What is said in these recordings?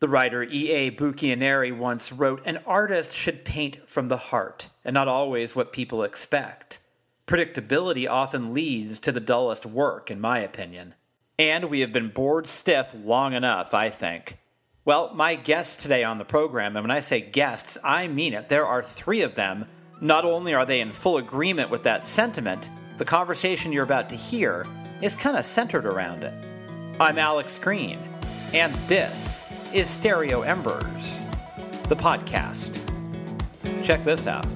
The writer E.A. Bucchianeri once wrote An artist should paint from the heart, and not always what people expect. Predictability often leads to the dullest work, in my opinion. And we have been bored stiff long enough, I think. Well, my guests today on the program, and when I say guests, I mean it, there are three of them. Not only are they in full agreement with that sentiment, the conversation you're about to hear is kind of centered around it. I'm Alex Green, and this is Stereo Embers, the podcast. Check this out.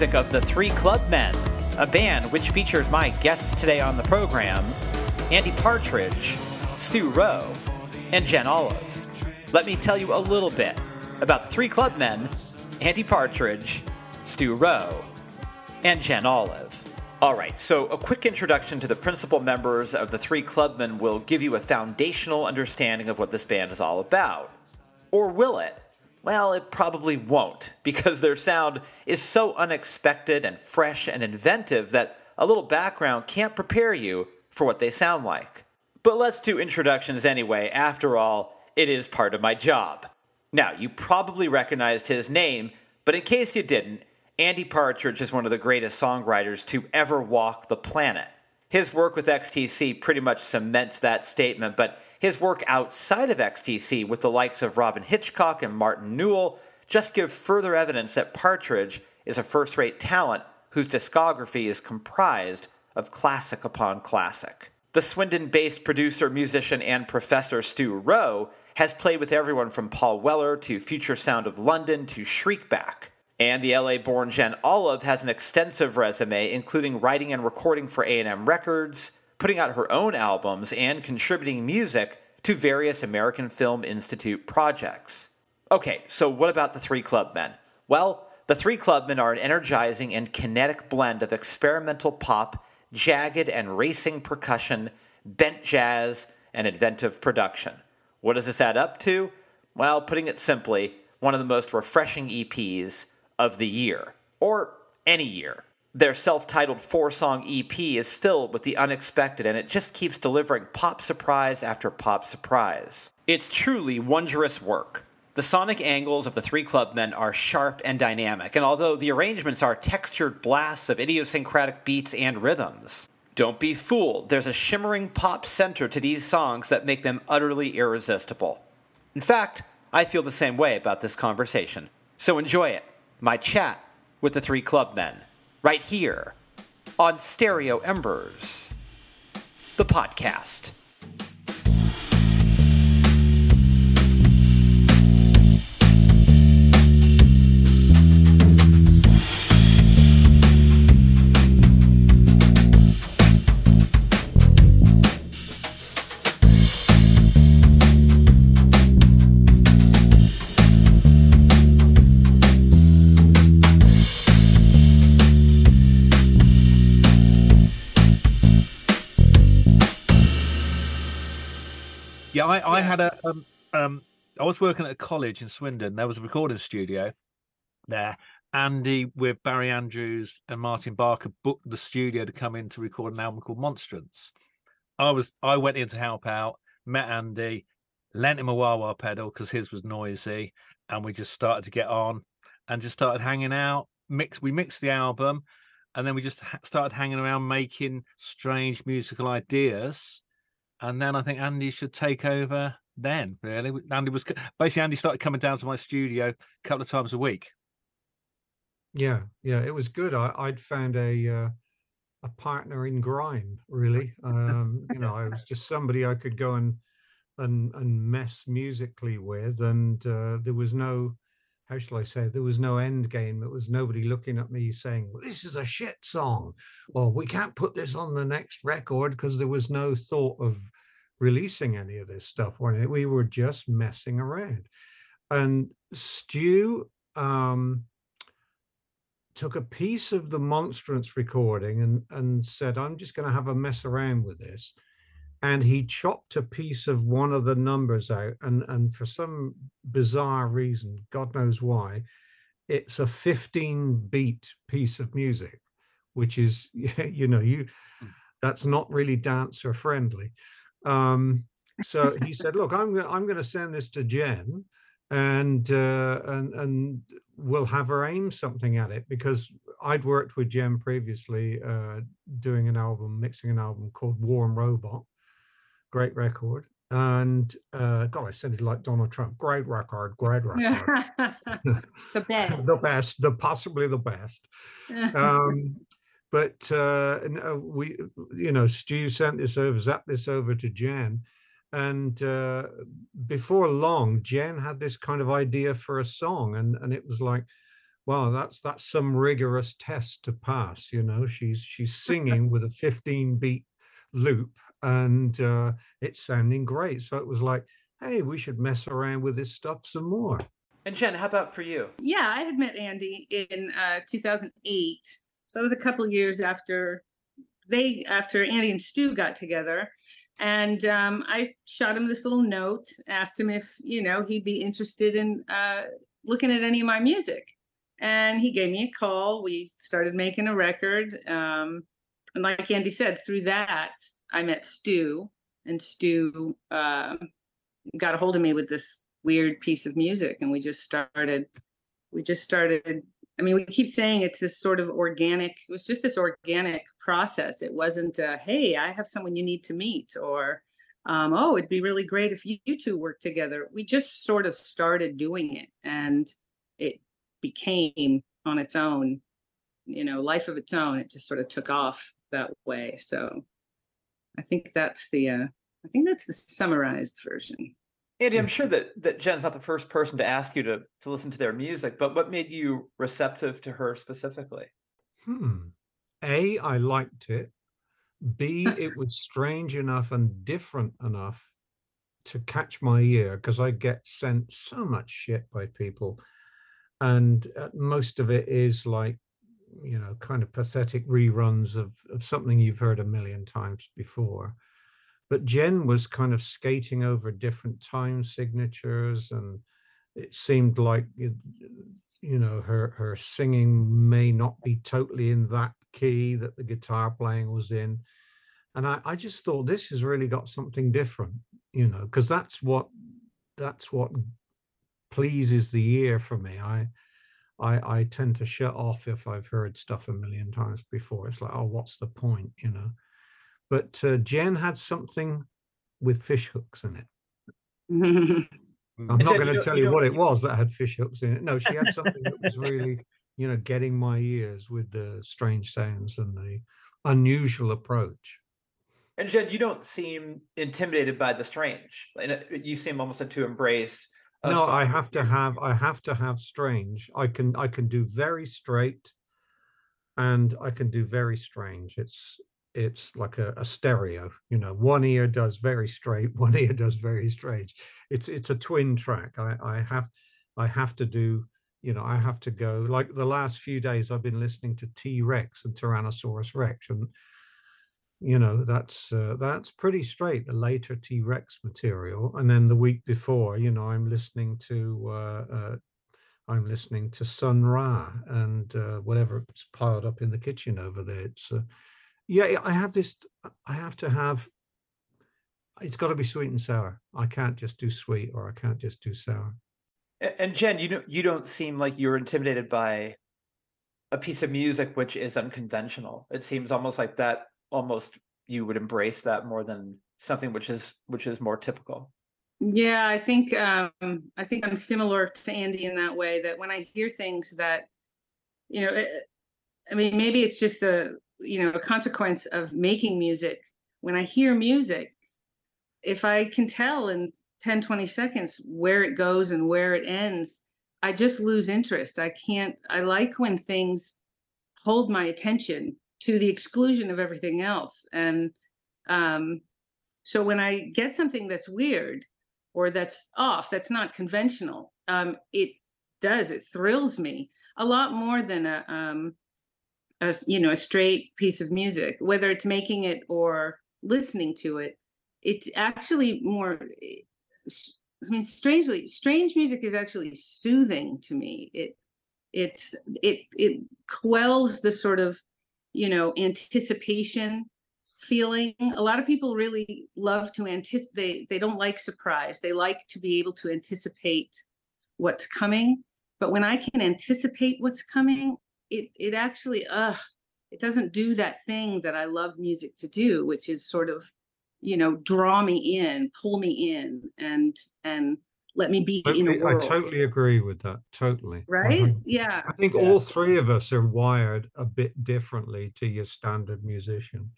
Music of the Three Clubmen, a band which features my guests today on the program Andy Partridge, Stu Rowe, and Jen Olive. Let me tell you a little bit about the Three Clubmen, Andy Partridge, Stu Rowe, and Jen Olive. All right, so a quick introduction to the principal members of the Three Clubmen will give you a foundational understanding of what this band is all about. Or will it? Well, it probably won't, because their sound is so unexpected and fresh and inventive that a little background can't prepare you for what they sound like. But let's do introductions anyway. After all, it is part of my job. Now, you probably recognized his name, but in case you didn't, Andy Partridge is one of the greatest songwriters to ever walk the planet. His work with XTC pretty much cements that statement, but his work outside of XTC with the likes of Robyn Hitchcock and Martin Newell just give further evidence that Partridge is a first rate talent whose discography is comprised of classic upon classic. The Swindon based producer, musician, and professor Stu Rowe has played with everyone from Paul Weller to Future Sound of London to Shriekback. And the LA born Jen Olive has an extensive resume, including writing and recording for A&M Records, putting out her own albums and contributing music to various American Film Institute projects. Okay, so what about the Three Clubmen? Well, the Three Clubmen are an energizing and kinetic blend of experimental pop, jagged and racing percussion, bent jazz, and inventive production. What does this add up to? Well, putting it simply, one of the most refreshing EPs of the year, or any year. Their self titled four song EP is filled with the unexpected and it just keeps delivering pop surprise after pop surprise. It's truly wondrous work. The sonic angles of the Three Clubmen are sharp and dynamic, and although the arrangements are textured blasts of idiosyncratic beats and rhythms, don't be fooled, there's a shimmering pop center to these songs that make them utterly irresistible. In fact, I feel the same way about this conversation. So enjoy it. My chat with the Three Clubmen right here on Stereo Embers, the podcast. Had a um, um, I was working at a college in Swindon. There was a recording studio there, Andy with Barry Andrews and Martyn Barker booked the studio to come in to record an album called Monstrance. I was I went in to help out, met Andy, lent him a wah wah pedal because his was noisy, and we just started to get on and just started hanging out. Mix we mixed the album, and then we just ha- started hanging around making strange musical ideas. And then I think Andy should take over. Then really, Andy was basically Andy started coming down to my studio a couple of times a week yeah, yeah, it was good. I, I'd found a uh, a partner in grime. Really, um, you know, I was just somebody I could go and and and mess musically with, and uh, there was no, how shall I say, there was no end game. It was nobody looking at me saying, well, "This is a shit song," or "We can't put this on the next record," because there was no thought of releasing any of this stuff. We were just messing around, and Stu. Um, took a piece of the monstrance recording and and said i'm just going to have a mess around with this and he chopped a piece of one of the numbers out and and for some bizarre reason god knows why it's a 15 beat piece of music which is you know you hmm. that's not really dancer friendly um so he said look i'm i'm going to send this to jen and uh, and and we'll have her aim something at it because I'd worked with Jen previously uh, doing an album, mixing an album called Warm Robot, great record. And uh, God, I said it like Donald Trump. Great record, great record. the best, the best, the possibly the best. Um, but uh, uh, we, you know, Stu sent this over, zapped this over to Jen, and uh, before long jen had this kind of idea for a song and and it was like wow that's that's some rigorous test to pass you know she's she's singing with a 15 beat loop and uh, it's sounding great. So it was like hey we should mess around with this stuff some more. And jen how about for you? Yeah i had met andy in uh, 2008 so it was a couple years after they after andy and stu got together. And um, I shot him this little note, asked him if you know he'd be interested in uh, looking at any of my music, and he gave me a call. We started making a record, um, and like Andy said, through that I met Stu, and Stu uh, got a hold of me with this weird piece of music, and we just started. We just started I mean, we keep saying it's this sort of organic, it was just this organic process. It wasn't, a, hey, I have someone you need to meet, or, um, oh, it'd be really great if you, you two work together. We just sort of started doing it and it became on its own, you know, life of its own. It just sort of took off that way. So I think that's the, uh, I think that's the summarized version. Andy, I'm sure that that Jen's not the first person to ask you to to listen to their music, but what made you receptive to her specifically? Hmm. A, I liked it. B, it was strange enough and different enough to catch my ear because I get sent so much shit by people, and uh, most of it is like, you know, kind of pathetic reruns of of something you've heard a million times before but Jen was kind of skating over different time signatures, and it seemed like you know her her singing may not be totally in that key that the guitar playing was in, and I, I just thought this has really got something different, you know, because that's what that's what pleases the ear for me. I I, I tend to shut off if I've heard stuff a million times before. It's like, oh, what's the point, you know? but uh, Jen had something with fish hooks in it. I'm not going to tell you, you what it was that had fish hooks in it. No, she had something that was really, you know, getting my ears with the strange sounds and the unusual approach. And Jen, you don't seem intimidated by the strange. You seem almost to embrace. No, I have to have. I have to have strange. I can. I can do very straight, and I can do very strange. It's it's like a, a, stereo you know one ear does very straight one ear does very strange it's it's a twin track i i have i have to do you know i have to go like the last few days i've been listening to t-rex and tyrannosaurus rex and you know that's uh, that's pretty straight the later t-rex material and then the week before you know i'm listening to uh, uh I'm listening to Sun Ra and uh, whatever's piled up in the kitchen over there. It's uh, yeah, I have this. I have to have. It's got to be sweet and sour. I can't just do sweet or I can't just do sour. And Jen, you don't you don't seem like you're intimidated by a piece of music which is unconventional. It seems almost like that almost you would embrace that more than something which is which is more typical. Yeah, I think um, I think I'm similar to Andy in that way. That when I hear things that, you know, it, I mean, maybe it's just a you know a consequence of making music. When I hear music, if I can tell in 10, 20 seconds where it goes and where it ends, I just lose interest. I can't. I like when things hold my attention to the exclusion of everything else, and um, so when I get something that's weird or that's off, that's not conventional. Um, it does. It thrills me a lot more than a, um, a you know a straight piece of music. Whether it's making it or listening to it, it's actually more. I mean, strangely, strange music is actually soothing to me. It it's it it quells the sort of you know anticipation feeling. A lot of people really love to anticipate they, they don't like surprise. They like to be able to anticipate what's coming. But when i can anticipate what's coming it it actually uh it doesn't do that thing that i love music to do which is sort of you know draw me in pull me in and and let me be in a world. I totally agree with that. Totally. Right? Yeah. I think yeah. all three of us are wired a bit differently to your standard musician.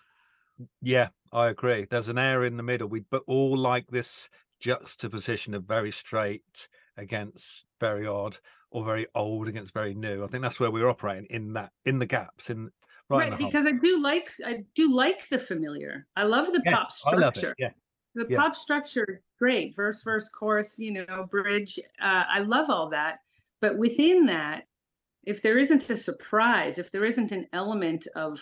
Yeah, I agree. There's an air in the middle. We but all like this juxtaposition of very straight against very odd or very old against very new. I think that's where we're operating in that in the gaps in right, right because I do like I do like the familiar. I love the yeah, pop structure. Yeah. The yeah. pop structure, great. Verse, verse, chorus, you know, bridge. Uh, I love all that. But within that, if there isn't a surprise, if there isn't an element of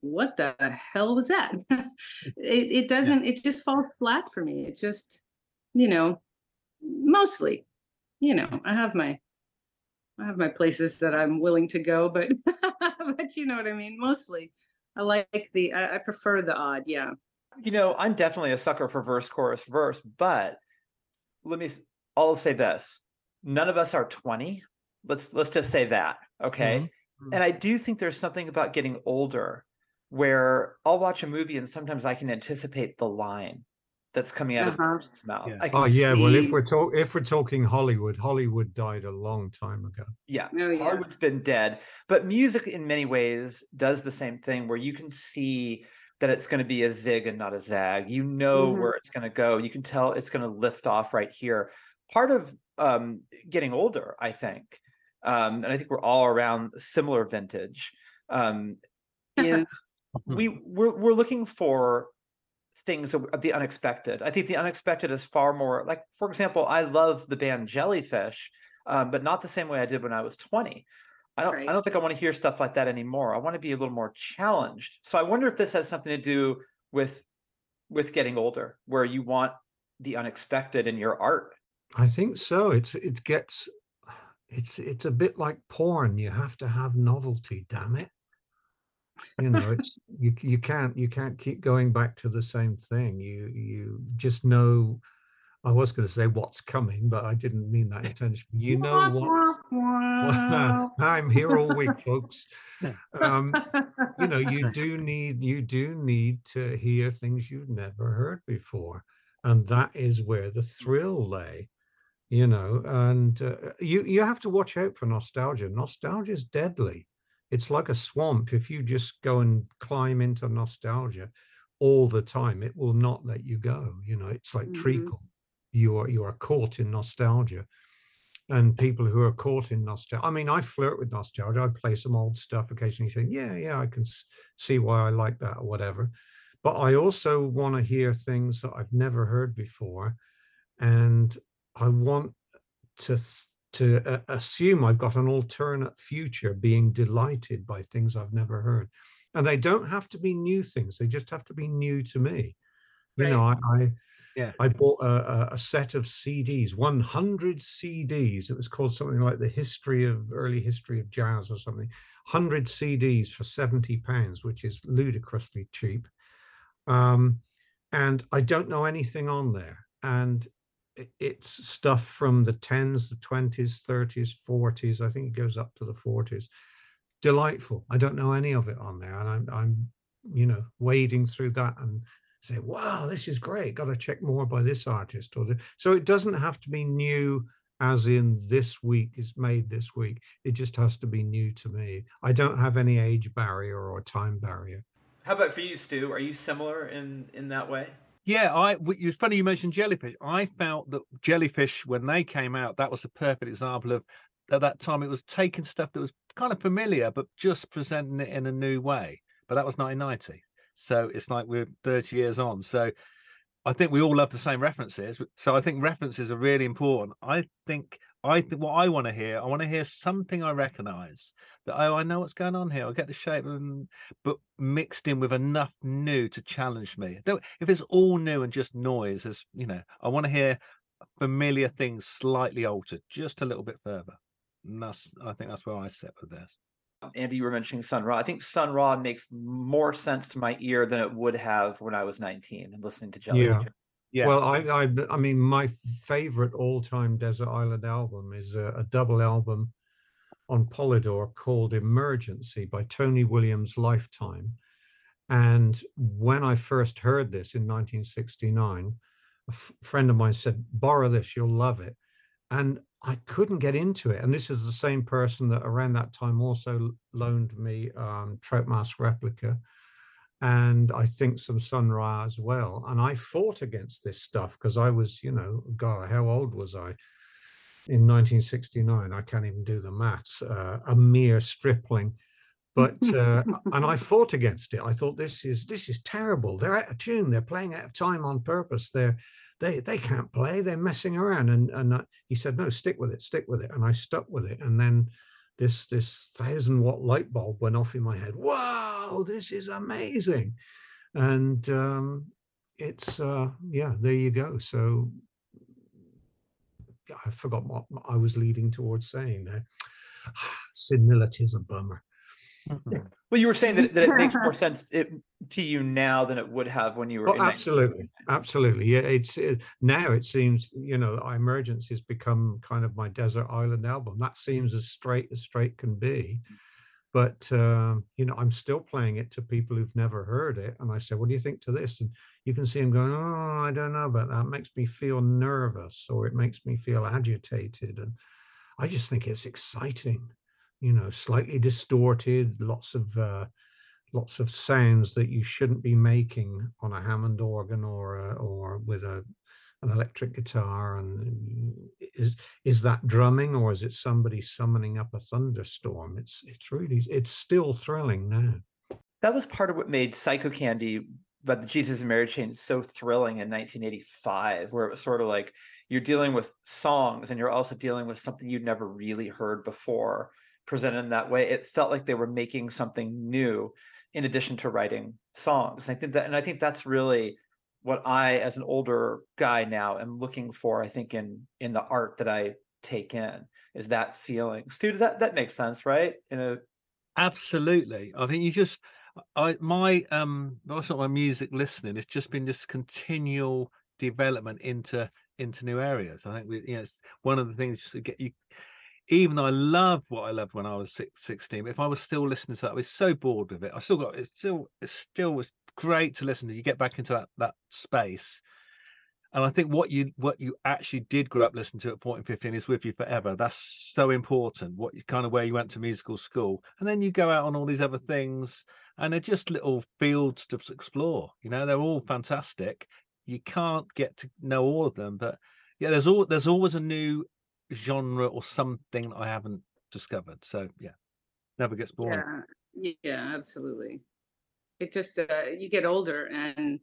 what the hell was that? it, it doesn't, yeah. it just falls flat for me. It just, you know, mostly, you know, I have my, I have my places that I'm willing to go, but, but you know what I mean? Mostly I like the, I, I prefer the odd. Yeah. You know, I'm definitely a sucker for verse, chorus, verse, but let me, I'll say this. None of us are 20. Let's, let's just say that. Okay. Mm-hmm. And I do think there's something about getting older where I'll watch a movie and sometimes I can anticipate the line that's coming out uh-huh. of the person's mouth. Yeah. oh yeah, see... well if we're talking if we're talking Hollywood, Hollywood died a long time ago. Yeah. Oh, yeah. Hollywood's been dead, but music in many ways does the same thing where you can see that it's going to be a zig and not a zag. You know mm-hmm. where it's going to go. You can tell it's going to lift off right here. Part of um, getting older, I think, um, and I think we're all around similar vintage, um, is Mm-hmm. we we're, we're looking for things of the unexpected. I think the unexpected is far more like, for example, I love the band Jellyfish, um, but not the same way I did when I was 20. I don't right. I don't think I want to hear stuff like that anymore. I want to be a little more challenged. So I wonder if this has something to do with with getting older, where you want the unexpected in your art. I think so. It's it gets it's it's a bit like porn. You have to have novelty, damn it you know it's you you can't you can't keep going back to the same thing you you just know i was going to say what's coming but i didn't mean that intentionally you know what i'm here all week folks um, you know you do need you do need to hear things you've never heard before and that is where the thrill lay you know and uh, you you have to watch out for nostalgia nostalgia is deadly it's like a swamp. If you just go and climb into nostalgia all the time, it will not let you go. You know, it's like mm-hmm. treacle. You are you are caught in nostalgia. And people who are caught in nostalgia, I mean, I flirt with nostalgia. I play some old stuff occasionally, think, yeah, yeah, I can see why I like that or whatever. But I also want to hear things that I've never heard before. And I want to to uh, assume I've got an alternate future being delighted by things I've never heard. And they don't have to be new things, they just have to be new to me. You right. know, I, I, Yeah. I bought a, a, set of CDs, 100 CDs. It was called something like the history of early history of jazz or something. 100 CDs for 70 pounds, which is ludicrously cheap. Um, and I don't know anything on there. And it's stuff from the 10s, the 20s, 30s, 40s. I think it goes up to the 40s. Delightful. I don't know any of it on there. And I'm, I'm you know, wading through that and say, wow, this is great. Got to check more by this artist or the, so it doesn't have to be new as in this week is made this week. It just has to be new to me. I don't have any age barrier or time barrier. How about for you, Stu? Are you similar in in that way? Yeah, I. It was funny you mentioned jellyfish. I felt that jellyfish when they came out, that was a perfect example of at that time it was taking stuff that was kind of familiar, but just presenting it in a new way. But that was 1990, so it's like we're 30 years on. So I think we all love the same references. So I think references are really important. I think I what I want to hear, I want to hear something I recognise that oh, I know what's going on here. I get the shape, and but mixed in with enough new to challenge me. Don't if it's all new and just noise, as you know, I want to hear familiar things slightly altered, just a little bit further. And that's I think that's where I sit with this. Andy, you were mentioning Sun Ra. I think Sun Ra makes more sense to my ear than it would have when I was 19 and listening to Jellyfish. Yeah. Well, I, I, I mean, my favorite all-time Desert Island album is a, a double album on Polydor called Emergency by Tony Williams Lifetime. And when I first heard this in 1969, a f- friend of mine said, borrow this, you'll love it. And I couldn't get into it. And this is the same person that around that time also loaned me um, Trout Mask Replica and I think some Sun Ra as well. And I fought against this stuff because I was, you know, God, how old was I? In 1969, I can't even do the maths, uh, a mere stripling. But uh, and I fought against it. I thought this is this is terrible. They're out of tune. They're playing out of time on purpose. They're they they can't play. They're messing around. And and uh, he said, no, stick with it, stick with it. And I stuck with it. And then this this thousand watt light bulb went off in my head. Wow, this is amazing. And um, it's uh, yeah, there you go. So I forgot what I was leading towards saying there. Senility is a bummer. Well, you were saying that, that it makes more sense it, to you now than it would have when you were. Oh, in 19 absolutely, absolutely. Yeah, it's it, now it seems you know, Emergency has become kind of my desert island album. That seems as straight as straight can be. But um, you know, I'm still playing it to people who've never heard it, and I say, "What do you think to this?" And you can see them going, "Oh, I don't know about that. It makes me feel nervous, or it makes me feel agitated." And I just think it's exciting. You know, slightly distorted, lots of uh, lots of sounds that you shouldn't be making on a Hammond organ or a, or with a an electric guitar. And is is that drumming or is it somebody summoning up a thunderstorm? It's it's really it's still thrilling now. That was part of what made Psychocandy, but the Jesus and Mary Chain so thrilling in 1985, where it was sort of like you're dealing with songs and you're also dealing with something you'd never really heard before presented in that way. It felt like they were making something new in addition to writing songs. I think that, and I think that's really what I, as an older guy now, am looking for. I think in in the art that I take in is that feeling. Stu, that that makes sense, right? In a Absolutely. I think you just I my um that's not my music listening. It's just been this continual development into into new areas. I think we you know it's one of the things to get you even though I love what I loved when I was six, 16, if I was still listening to that, I was so bored with it. I still got it still it still was great to listen to. You get back into that that space. And I think what you what you actually did grow up listening to at 14, 15 is with you forever. That's so important. What you kind of where you went to musical school. And then you go out on all these other things and they're just little fields to explore. You know, they're all fantastic. You can't get to know all of them, but yeah, there's all there's always a new genre or something that I haven't discovered. So yeah, never gets boring. Yeah, yeah, absolutely. It just uh, you get older and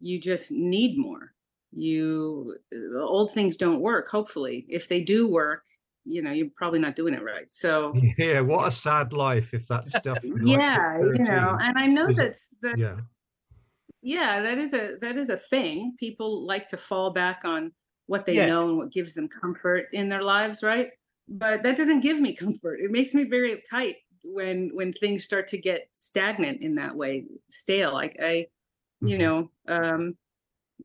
you just need more. You old things don't work. Hopefully, if they do work, you know you're probably not doing it right. So Yeah, what a sad life if that stuff. like, yeah, you know, and I know that's that Yeah, yeah, that is a that is a thing. People like to fall back on what they Yeah. know and what gives them comfort in their lives, right? But that doesn't give me comfort. It makes me very uptight when when things start to get stagnant in that way, stale. Like I, you Mhm. know, um,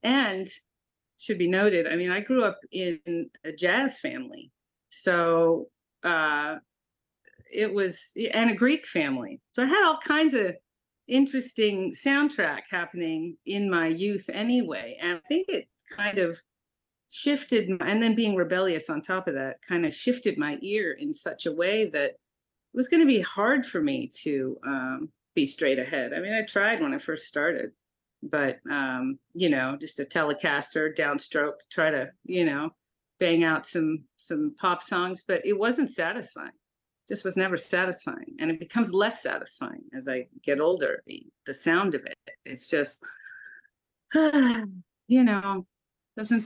and should be noted. I mean, I grew up in a jazz family, so uh, it was and a Greek family. So I had all kinds of interesting soundtrack happening in my youth anyway. And I think it kind of shifted, and then being rebellious on top of that kind of shifted my ear in such a way that it was going to be hard for me to um, be straight ahead. I mean, I tried when I first started, but um, you know, just a Telecaster downstroke, try to, you know, bang out some some pop songs, but it wasn't satisfying just was never satisfying and it becomes less satisfying as i get older the, the sound of it it's just you know doesn't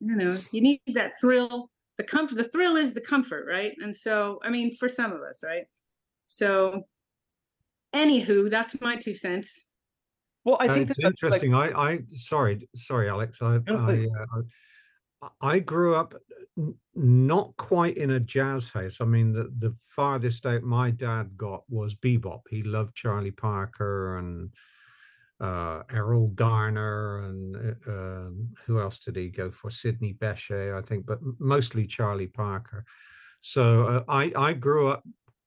you know you need that thrill the comfort the thrill is the comfort right and so i mean for some of us right so anywho that's my two cents Well, I Uh, think it's that that's, like- interesting. I, I, sorry, sorry, Alex. I, No, I, uh, I I grew up not quite in a jazz house. I mean, the, the farthest out my dad got was bebop. He loved Charlie Parker and uh, Erroll Garner and uh, um, who else did he go for? Sidney Bechet, I think, but mostly Charlie Parker. So uh, I I grew up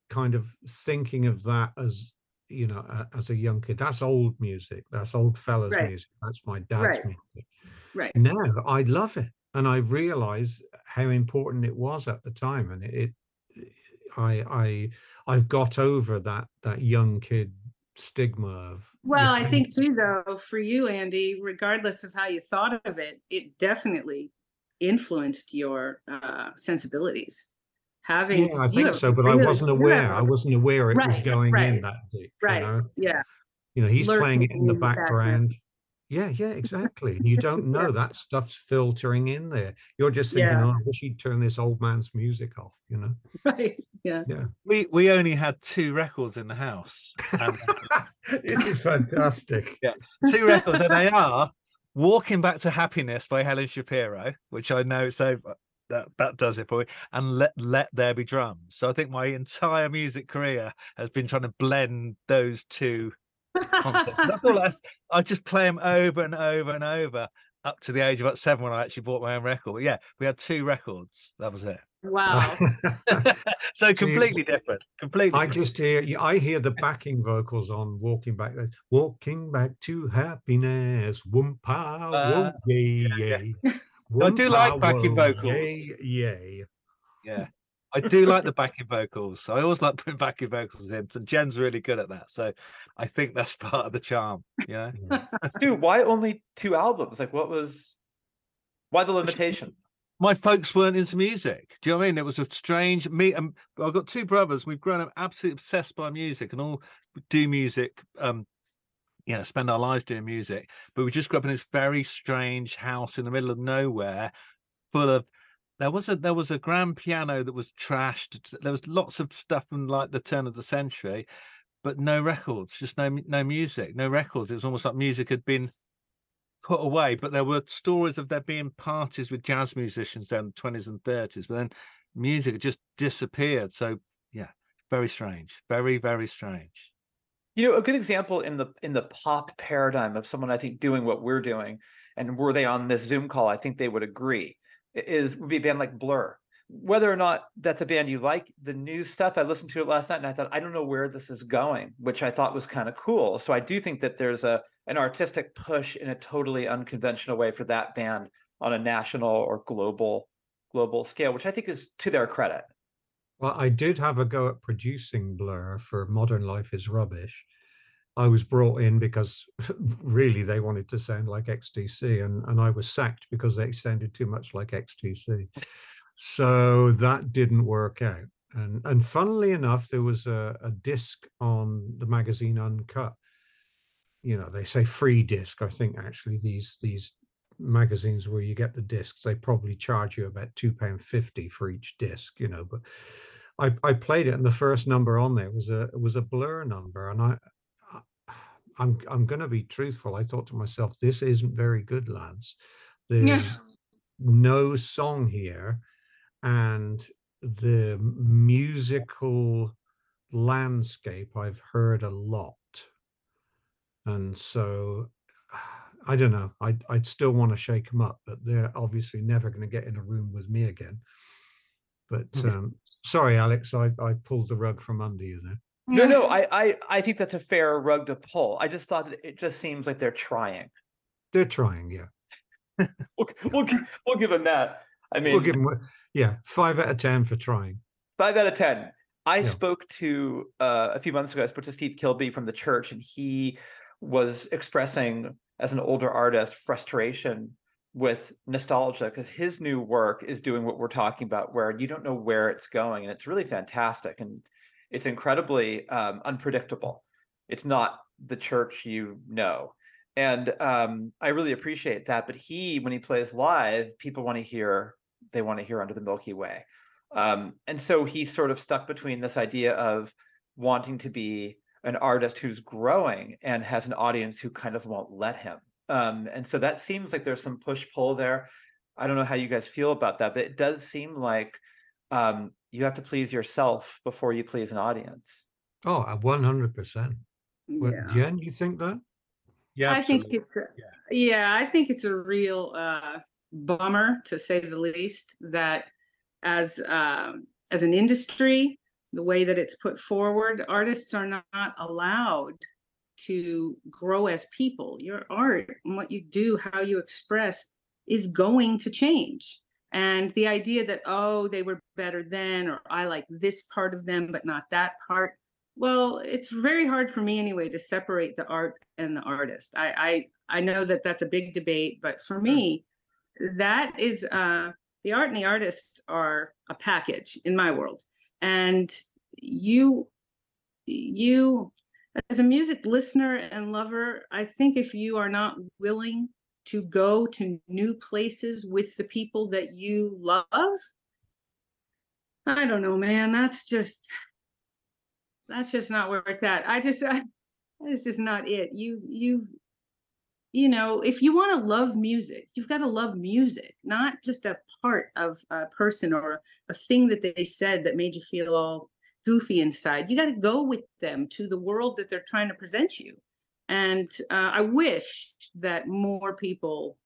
kind of thinking of that as you know as a young kid. That's old music. That's old fellas Right. music. That's my dad's Right. music. right Now I love it, and I realize how important it was at the time, and it. it I I I've got over that that young kid stigma of well i think too though for you andy regardless of how you thought of it it definitely influenced your uh sensibilities having yeah, I think so, but I wasn't aware. I wasn't aware it was Right, going in that deep. right You know? yeah you know he's playing it in the background. Background yeah yeah exactly and you don't know that stuff's filtering in there you're just thinking Yeah. oh i wish he'd turn this old man's music off you know right yeah Yeah. We we only had two records in the house. And this is fantastic yeah. two records, and they are "Walking Back to Happiness" by Helen Shapiro, which I know so uh, that that does it for me, and "Let Let There Be Drums." So I think my entire music career has been trying to blend those two concepts. That's all. I, I just play them over and over and over up to the age of about seven when I actually bought my own record. Yeah, we had two records. That was it. wow so completely different. Completely. i different. just hear i hear the backing vocals on walking back uh, walking back to happiness whoompa Uh, whoa yay yeah. yay I do like backing whoa, vocals. yay yay Yeah. I do like the backing vocals. I always like putting backing vocals in. And Jen's really good at that. So I think that's part of the charm. Yeah. Stu, why only two albums? Like, what was, why the limitation? My folks weren't into music. Do you know what I mean? It was a strange me. Um, I've got two brothers. We've grown up absolutely obsessed by music and all do music. Um, you know, spend our lives doing music. But we just grew up in this very strange house in the middle of nowhere, full of there was a there was a grand piano that was trashed. There was lots of stuff from like the turn of the century, but no records, just no no music, no records. It was almost like music had been put away. But there were stories of there being parties with jazz musicians down in the twenties and thirties, but then music just disappeared. So yeah, very strange, very very strange. You know, a good example in the in the pop paradigm of someone I think doing what we're doing, and were they on this Zoom call, I think they would agree, is would be a band like Blur. Whether or not that's a band you like, the new stuff I listened to it last night, and I thought I don't know where this is going, which I thought was kind of cool. So I do think that there's a an artistic push in a totally unconventional way for that band on a national or global global scale, which I think is to their credit. Well, I did have a go at producing Blur for Modern Life is Rubbish. I was brought in because really they wanted to sound like XTC, and, and I was sacked because they sounded too much like XTC. So that didn't work out. And and funnily enough, there was a, a disc on the magazine Uncut. You know, they say free disc. I think actually these these magazines where you get the discs, they probably charge you about two pound fifty for each disc. You know, but I, I played it, and the first number on there was a was a blur number, and I, I'm I'm going to be truthful. I thought to myself, this isn't very good, lads. There's Yeah. no song here, and the musical landscape I've heard a lot, and so I don't know. I'd I'd still want to shake them up, but they're obviously never going to get in a room with me again. But um, sorry, Alex, I I pulled the rug from under you there. No, no, I, I, I think that's a fair rug to pull. I just thought that it just seems like they're trying. They're trying, yeah. We'll, we'll, we'll give them that. I mean, We'll give them, yeah, five out of ten for trying. five out of ten. I Yeah. spoke to uh, a few months ago. I spoke to Steve Kilbey from the church, and he was expressing, as an older artist, frustration with nostalgia because his new work is doing what we're talking about, where you don't know where it's going, and it's really fantastic and it's incredibly um, unpredictable. It's not the church you know, and um, I really appreciate that. But he, when he plays live, people want to hear. They want to hear Under the Milky Way. Um, and so he's sort of stuck between this idea of wanting to be an artist who's growing and has an audience who kind of won't let him. Um, and so that seems like there's some push pull there. I don't know how you guys feel about that, but it does seem like um, you have to please yourself before you please an audience. Oh, Oh, one hundred percent. Yeah. Jen, you think that? Yeah, I think it's a, yeah, I think it's a real uh, bummer to say the least that as um, as an industry, the way that it's put forward, artists are not allowed to grow as people. Your art and what you do, how you express, is going to change. And the idea that oh, they were better then, or I like this part of them, but not that part. Well, it's very hard for me anyway to separate the art and the artist. I I, I know that that's a big debate, but for me, that is uh, the art and the artist are a package in my world. And you you as a music listener and lover, I think if you are not willing to go to new places with the people that you love, I don't know, man. That's just that's just not where it's at. I just I, it's just not it. You you've you know, if you want to love music, you've got to love music, not just a part of a person or a thing that they said that made you feel all goofy inside. You got to go with them to the world that they're trying to present you. And uh, I wish that more people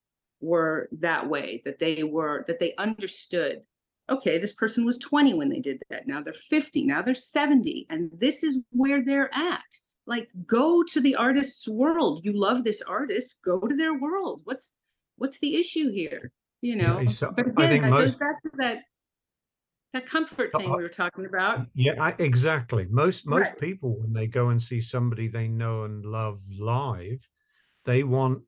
were that way, that they were, that they understood okay, this person was 20 when they did that. Now they're 50, now they're 70, and this is where they're at. Like go to the artist's world. You love this artist, go to their world. What's what's the issue here? You Yeah, know, it's- but again, that goes back to that that comfort Uh, thing we were talking about. Yeah, I, exactly. Most most Right. people when they go and see somebody they know and love live, they want.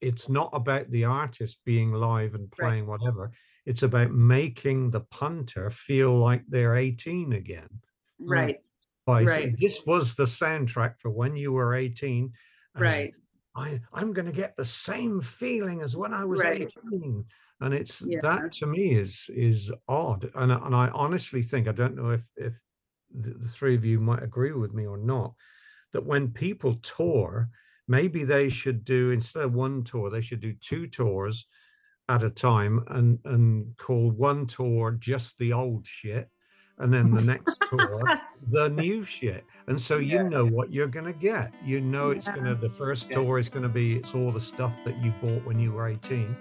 It's not about the artist being live and Right. playing whatever. It's about making the punter feel like they're 18 again. Right, Oh, By Right. this was the soundtrack for when you were 18. right. I, I'm going to get the same feeling as when I was Right. 18. And it's Yeah. that to me is is odd. And, I- and I honestly think, I don't know if, if the, the three of you might agree with me or not, that when people tour, maybe they should do, instead of one tour, they should do two tours at a time and, and call one tour just the old shit. And then the next tour the new shit. And so you Yeah. know what you're going to get. You know it's going to, the first Yeah. tour is going to be, it's all the stuff that you bought when you were 18.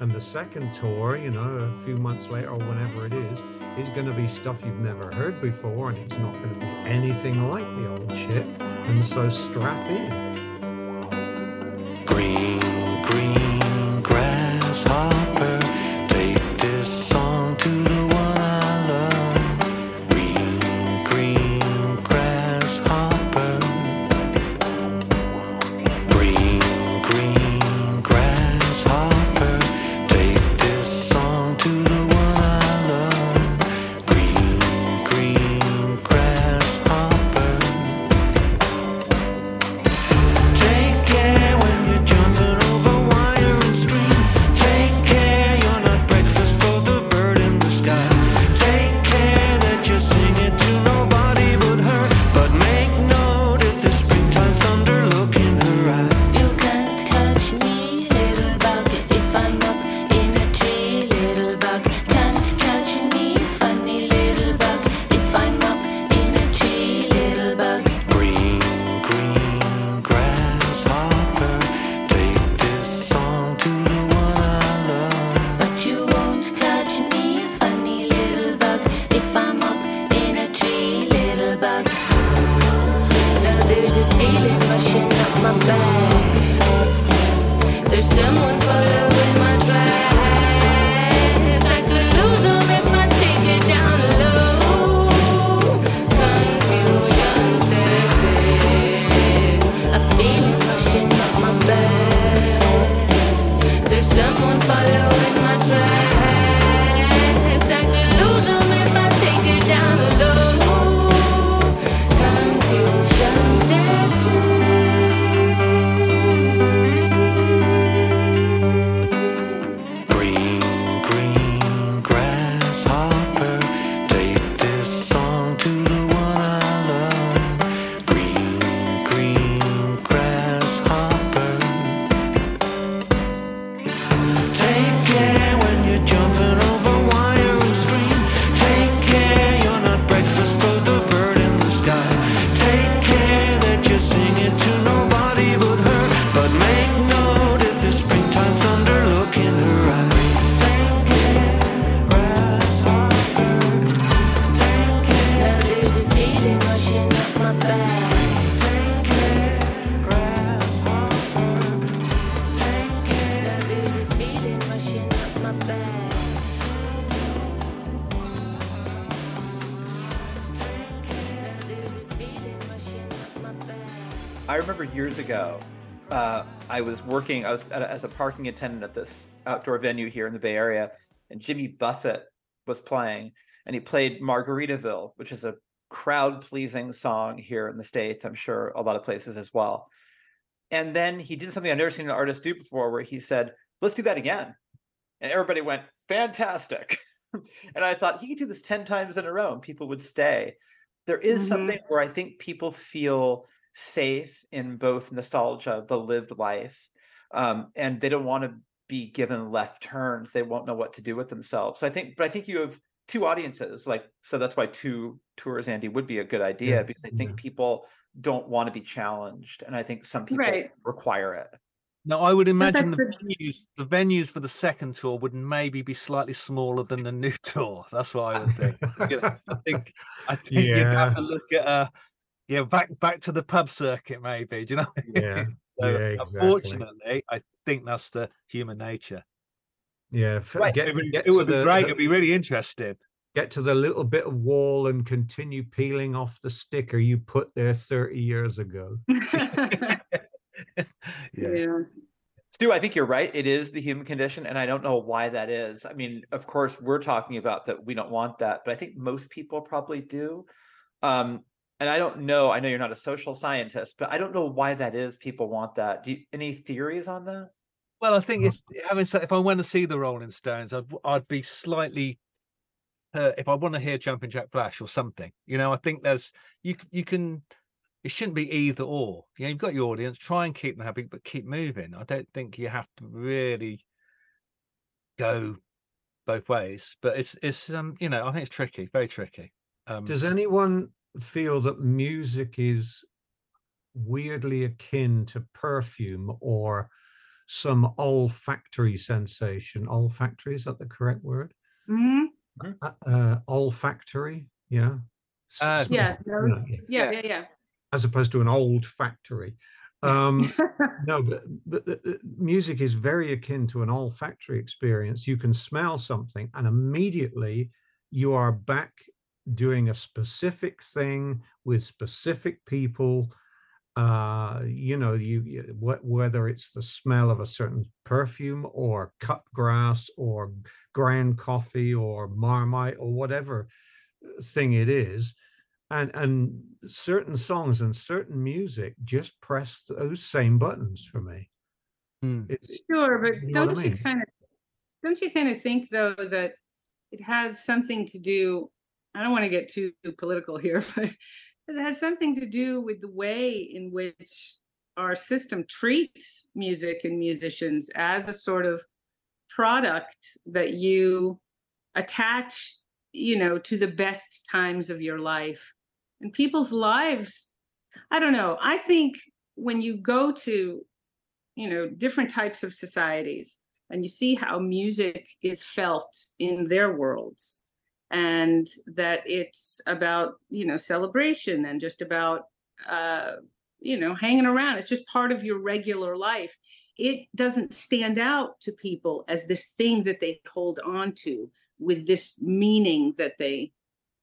And the second tour, you know, a few months later or whenever it is, is going to be stuff you've never heard before. And it's not going to be anything like the old shit. And so strap in. Green, green working, I was a, as a parking attendant at this outdoor venue here in the Bay Area, and Jimmy Buffett was playing, and he played Margaritaville, which is a crowd pleasing song here in the States, I'm sure a lot of places as well. And then he did something I've never seen an artist do before, where he said, Let's do that again. And everybody went, Fantastic. and I thought he could do this 10 times in a row and people would stay. There is Mhm. something where I think people feel safe in both nostalgia, the lived life, um, and they don't want to be given left turns. They won't know what to do with themselves. So I think, but I think you have two audiences, like so. That's why two tours, Andy, would be a good idea Yeah, because I think yeah. people don't want to be challenged, and I think some people Right. require it. Now, I would imagine the venues, the venues for the second tour would maybe be slightly smaller than the new tour. That's what I would think. I think I think you'd have to look at uh yeah, back back to the pub circuit, maybe. Do you know? Yeah, mean? So, yeah, exactly. Unfortunately, I think that's the human nature. Yeah, Right, get, It would, get it would be the- great. the- It'd be really interesting. get to the little bit of wall and continue peeling off the sticker you put there 30 years ago. yeah. yeah. Stu, I think you're right. It is the human condition, and I don't know why that is. I mean, of course, we're talking about that we don't want that, but I think most people probably do. Um, and I don't know. I know you're not a social scientist, but I don't know why that is. People want that. Do you, any theories on that? Well, I think it's having said if I went to see the Rolling Stones, I'd I'd be slightly uh, if I want to hear Jumping Jack Flash or something. You know, I think there's you you can it shouldn't be either or. You know, you've got your audience, try and keep them happy, but keep moving. I don't think you have to really go both ways. But it's it's um you know I think it's tricky, very tricky. Um, Does anyone feel that music is weirdly akin to perfume or some olfactory sensation? Olfactory, is that the correct word? Mhm. Uh, uh, olfactory, yeah. Uh, smell, Yeah, you no, yeah, yeah, yeah, yeah. as opposed to an old factory. Um, no, but, but the- the music is very akin to an olfactory experience. You can smell something, and immediately you are back doing a specific thing with specific people. Uh, you know, you, you wh- whether it's the smell of a certain perfume or cut grass or ground coffee or marmite or whatever uh, thing it is and and certain songs and certain music just press those same buttons for me mm, It- it- Sure, but You know what I don't you mean? kind of, don't you kind of think though that it has something to do, I don't want to get too political here, but it has something to do with the way in which our system treats music and musicians as a sort of product that you attach, you know, to the best times of your life. And people's lives, I don't know. I think when you go to you know different types of societies and you see how music is felt in their worlds and that it's about you know celebration and just about uh you know, hanging around. It's just part of your regular life. It doesn't stand out to people as this thing that they hold on to with this meaning that they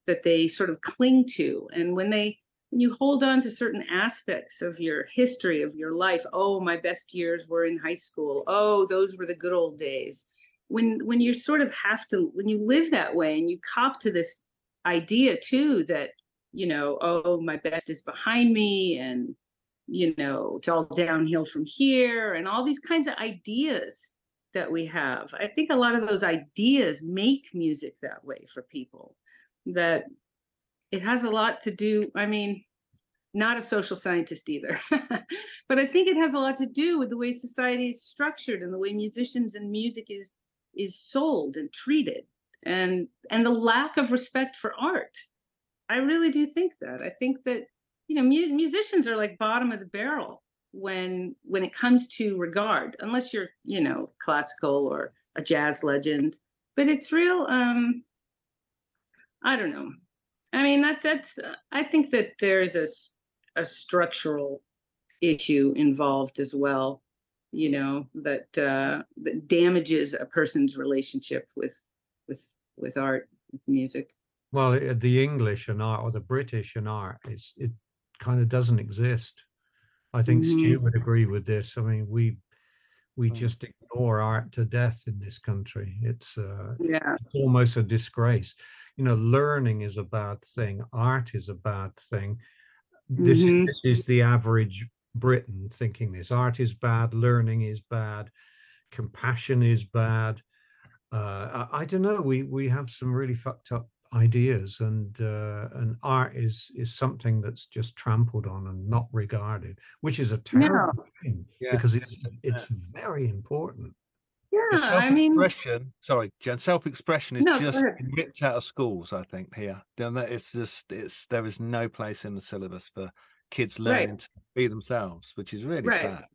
that they sort of cling to. And when they when you hold on to certain aspects of your history of your life, oh, my best years were in high school. Oh, those were the good old days. When when you sort of have to when you live that way and you cop to this idea too that you know, oh, my best is behind me and you know, it's all downhill from here and all these kinds of ideas that we have. I think a lot of those ideas make music that way for people. That it has a lot to do, I mean, not a social scientist either, but I think it has a lot to do with the way society is structured and the way musicians and music is is sold and treated and and the lack of respect for art. I really do think that. I think that you know mu- musicians are like bottom of the barrel when when it comes to regard unless you're you know classical or a jazz legend but it's real um i don't know i mean that that's uh, i think that there's a a structural issue involved as well you know that uh that damages a person's relationship with with with art with music Well, the English and art or the British and art is it kind of doesn't exist. I think Stu would agree with this. I mean, we we Mm. just ignore art to death in this country. It's uh, yeah it's almost a disgrace. You know, learning is a bad thing. Art is a bad thing. This, is- Mhm. this is the average Briton thinking this. Art is bad. Learning is bad. Compassion is bad. Uh, I, I don't know. We we have some really fucked up ideas, and uh, and art is is something that's just trampled on and not regarded, which is a terrible thing Yeah. because it's it's very important. The yeah i mean self-expression, sorry, Jen, self-expression is No, just ripped out of schools, I think, here. Then that it's just it's there is no place in the syllabus for kids Right. learning to be themselves, which is really Right. sad.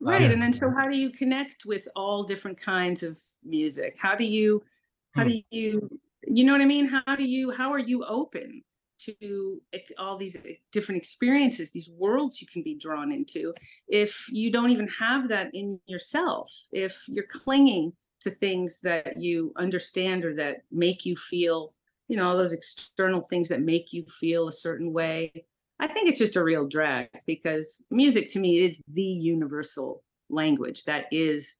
Right. Yeah. And then so how do you connect with all different kinds of music? How do you how Hmm. do you you know what I mean? How do you how are you open to all these different experiences, these worlds you can be drawn into if you don't even have that in yourself? If you're clinging to things that you understand or that make you feel, you know, all those external things that make you feel a certain way. I think it's just a real drag because music to me is the universal language. That is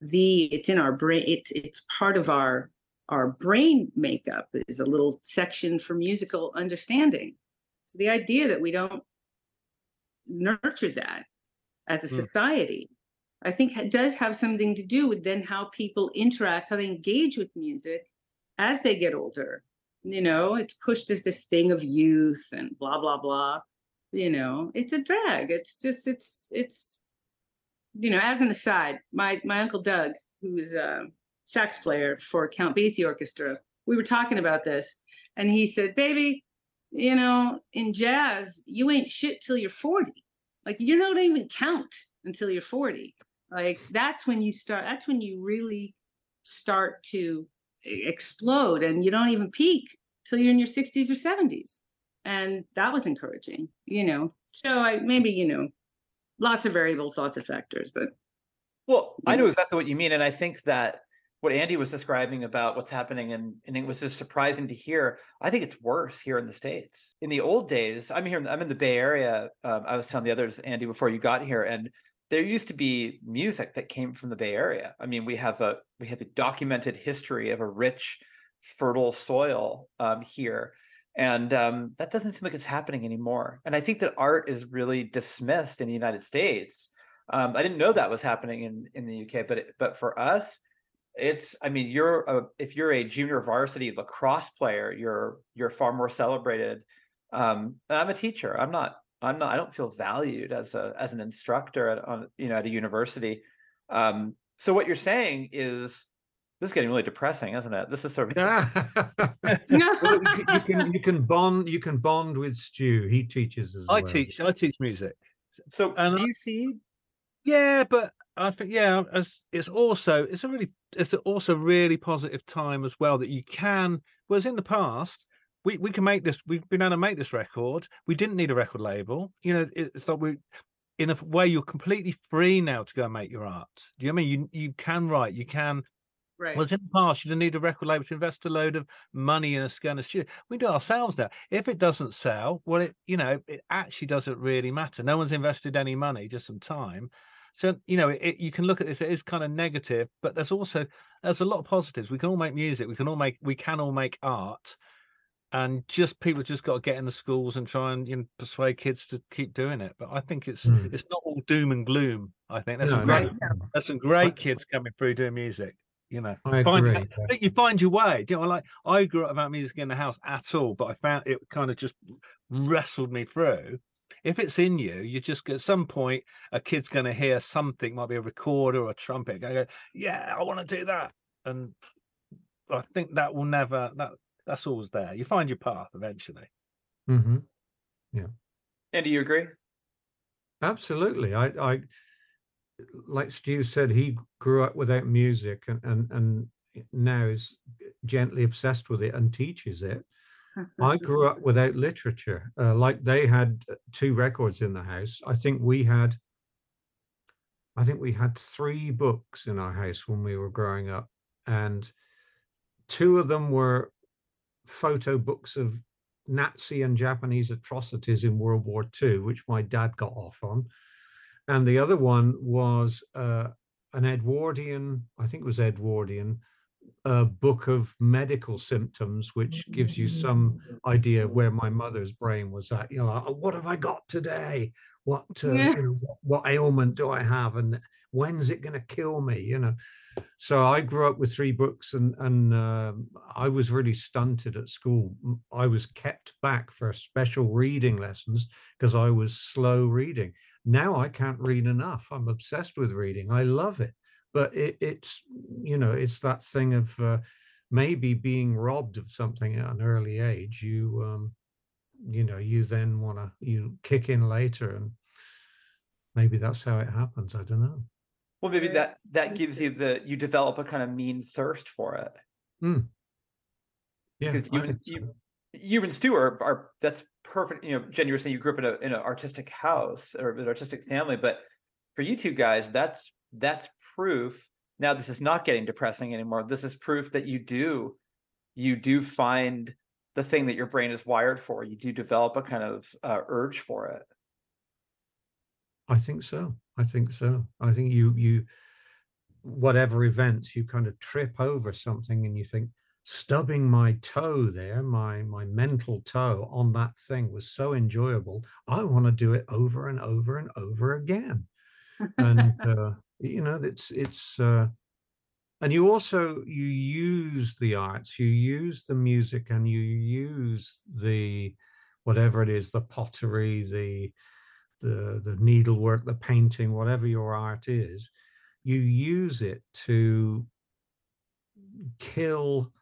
the it's in our brain. It's it's part of our our brain makeup is a little section for musical understanding. So the idea that we don't nurture that as a Mm. society, I think does have something to do with then how people interact, how they engage with music as they get older. You know, it's pushed as this thing of youth and blah blah blah. You know, it's a drag. It's just it's it's you know, as an aside, my my uncle Doug, who is a sax player for Count Basie Orchestra, we were talking about this, and he said, "Baby, you know, in jazz, you ain't shit till you're 40. Like you don't even count until you're 40. Like that's when you start. That's when you really start to explode, and you don't even peak till you're in your 60s or 70s. And that was encouraging, you know. So I maybe you know, lots of variables, lots of factors, but Well, I know exactly what you mean, and I think that what Andy was describing about what's happening, and and it was just surprising to hear. I think it's worse here in the states. In the old days, I'm here. I'm in the Bay Area. Um, I was telling the others, Andy, before you got here, and there used to be music that came from the Bay Area. I mean, we have a we have a documented history of a rich, fertile soil um, here, and um, that doesn't seem like it's happening anymore. And I think that art is really dismissed in the United States. Um, I didn't know that was happening in in the UK, but it, but for us, it's. I mean, you're a, if you're a junior varsity lacrosse player, you're you're far more celebrated. Um, I'm a teacher. I'm not. I'm not. I don't feel valued as a as an instructor at on you know at a university. Um, so what you're saying is this is getting really depressing, isn't it? This is sort of Well, you, can, you can you can bond you can bond with Stu. He teaches as I well. teach I teach music. so. and do I- you see Yeah, but I think yeah, as it's also it's a really it's also really positive time as well that you can. Whereas in the past, we we can make this. We've been able to make this record. We didn't need a record label. You know, it's like we, in a way, you're completely free now to go and make your art. Do you know what I mean? You you can write. You can. Right. Whereas in the past, you didn't need a record label to invest a load of money in a of studio. We do ourselves now. If it doesn't sell, well, it you know it actually doesn't really matter. No one's invested any money, just some time. So you know, it, you can look at this. It is kind of negative, but there's also there's a lot of positives. We can all make music. We can all make we can all make art, and just people just got to get in the schools and try and you know, persuade kids to keep doing it. But I think it's Mm. it's not all doom and gloom. I think there's No, some no, great there's some great kids coming through doing music. You know, I find- agree. I think you find your way. Do you know, like I grew up without music in the house at all, but I found it kind of just wrestled me through. If it's in you, you just at some point a kid's going to hear something, might be a recorder or a trumpet, go, yeah, I want to do that, and I think that will never that that's always there. You find your path eventually. hmm And do you agree? Absolutely. I, I, like Stu said, he grew up without music and, and, and now is gently obsessed with it and teaches it. I grew up without literature. Uh, like they had uh, two records in the house. I think we had, I think we had three books in our house when we were growing up, and two of them were photo books of Nazi and Japanese atrocities in World War II, which my dad got off on. And the other one was uh, an Edwardian, I think it was Edwardian, a book of medical symptoms, which gives you some idea of where my mother's brain was at. You know, like, "Oh, what have I got today? What, uh, Yeah. you know, what, what ailment do I have? And when's it going to kill me? You know, so I grew up with three books, and and um I was really stunted at school. I was kept back for special reading lessons because I was slow reading. Now I can't read enough. I'm obsessed with reading. I love it, but it, it's you know it's that thing of uh, maybe being robbed of something at an early age. You um, you know you then want to you kick in later, and maybe that's how it happens. I don't know. Well, maybe that that gives you the you develop a kind of mean thirst for it. Yeah, Because I you, think you, you and Stu are, are that's perfect. You know, Jen, you were saying you grew up in a in an artistic house or an artistic family, but for you two guys, that's that's proof. Now, this is not getting depressing anymore. This is proof that you do you do find the thing that your brain is wired for. You do develop a kind of uh, urge for it. I think so. I think so. I think you you whatever events you kind of trip over something and you think stubbing my toe there, my my mental toe on that thing was so enjoyable. I want to do it over and over and over again. And uh, you know, it's it's uh and you also you use the arts, you use the music and you use the whatever it is, the pottery, the the the needlework, the painting, whatever your art is, you use it to kill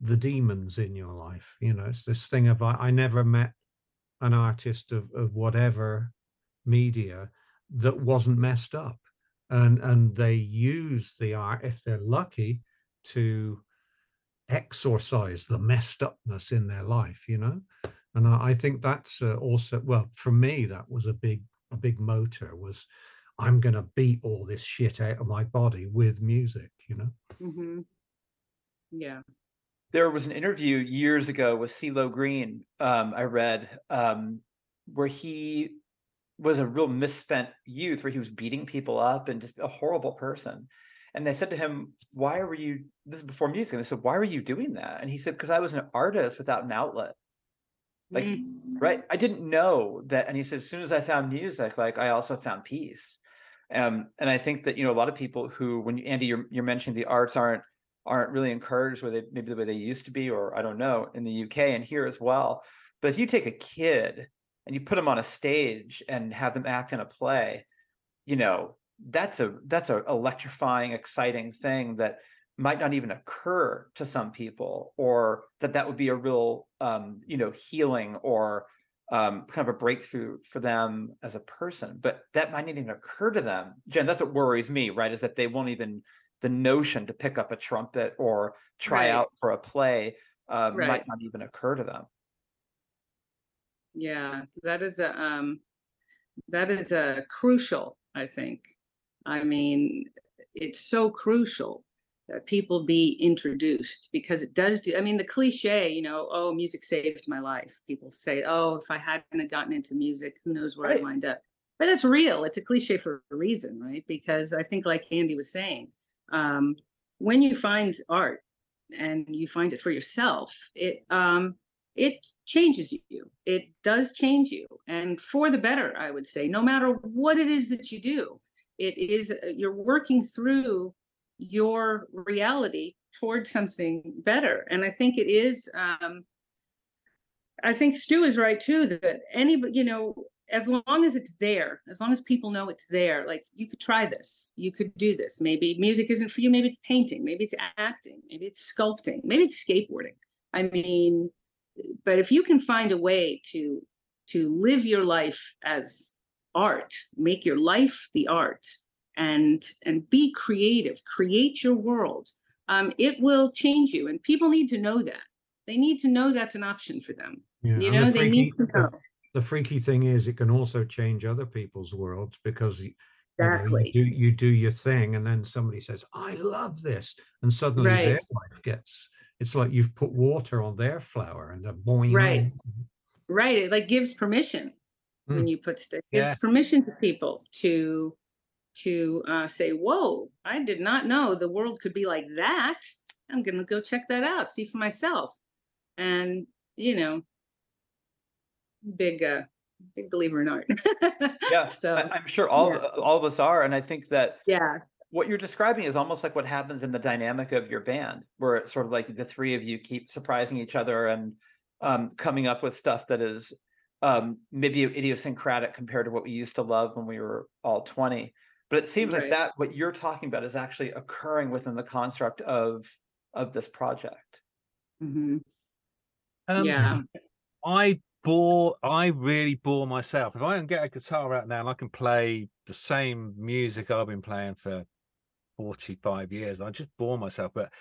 the demons in your life. You know, it's this thing of I, I never met an artist of, of whatever media that wasn't messed up. And and they use the art, if they're lucky, to exorcise the messed upness in their life, you know? And I, I think that's uh, also well for me that was a big a big motor was I'm going to beat all this shit out of my body with music, you know. hmm Yeah. there was an interview years ago with CeeLo Green um, I read um, where he was a real misspent youth where he was beating people up and just a horrible person. And they said to him, Why were you this is before music? And they said, Why were you doing that? And he said, Because I was an artist without an outlet. Like, Mm. right? I didn't know that. And he said, as soon as I found music, like I also found peace. Um, and I think that, you know, a lot of people who, when you, Andy, you're, you're mentioning the arts aren't, aren't really encouraged where they, maybe the way they used to be, or I don't know, in the UK and here as well. But if you take a kid and you put them on a stage and have them act in a play, you know, that's a, that's a electrifying, exciting thing that might not even occur to some people or that that would be a real um, you know healing or um, kind of a breakthrough for them as a person but that might not even occur to them jen that's what worries me right is that they won't even the notion to pick up a trumpet or try Right. out for a play uh, Right. might not even occur to them Yeah, that is a um, that is a crucial, I think. I mean, it's so crucial people be introduced because it does do, I mean, the cliche, you know, oh, music saved my life. People say, oh, if I hadn't gotten into music, who knows where Right. I'd wind up. But it's real. It's a cliche for a reason, right? Because I think, like Andy was saying, um, when you find art and you find it for yourself, it um, it changes you. It does change you, and for the better, I would say. No matter what it is that you do, it is uh, you're working through your reality towards something better. And I think it is. Um, I think Stu is right too. That anybody, you know, as long as it's there, as long as people know it's there, like you could try this, you could do this. Maybe music isn't for you. Maybe it's painting. Maybe it's acting. Maybe it's sculpting. Maybe it's skateboarding. I mean, but if you can find a way to to live your life as art, make your life the art, and and be creative, create your world. Um, it will change you, and people need to know that. They need to know that's an option for them. Yeah, You and the know, they need freaky- to know. the- The freaky thing is, it can also change other people's worlds because y- you, know, Exactly. you do you do your thing, and then somebody says, "I love this," and suddenly their life gets. It's like you've put water on their flower, and they're boing. Right. Right. It like gives permission when Mm. you put stuff gives Yeah. permission to people to to uh, say, "Whoa, I did not know the world could be like that. I'm gonna go check that out, see for myself." And you know, big uh, big believer in art. Yeah, So I, I'm sure all yeah. of, all of us are, and I think that yeah. what you're describing is almost like what happens in the dynamic of your band, where it's sort of like the three of you keep surprising each other and um, coming up with stuff that is um, maybe idiosyncratic compared to what we used to love when we were all 20. But it seems like that what you're talking about is actually occurring within the construct of of this project. hmm Um, yeah. I bore, I really bore myself. If I can get a guitar out now and I can play the same music I've been playing for 45 years, I just bore myself. But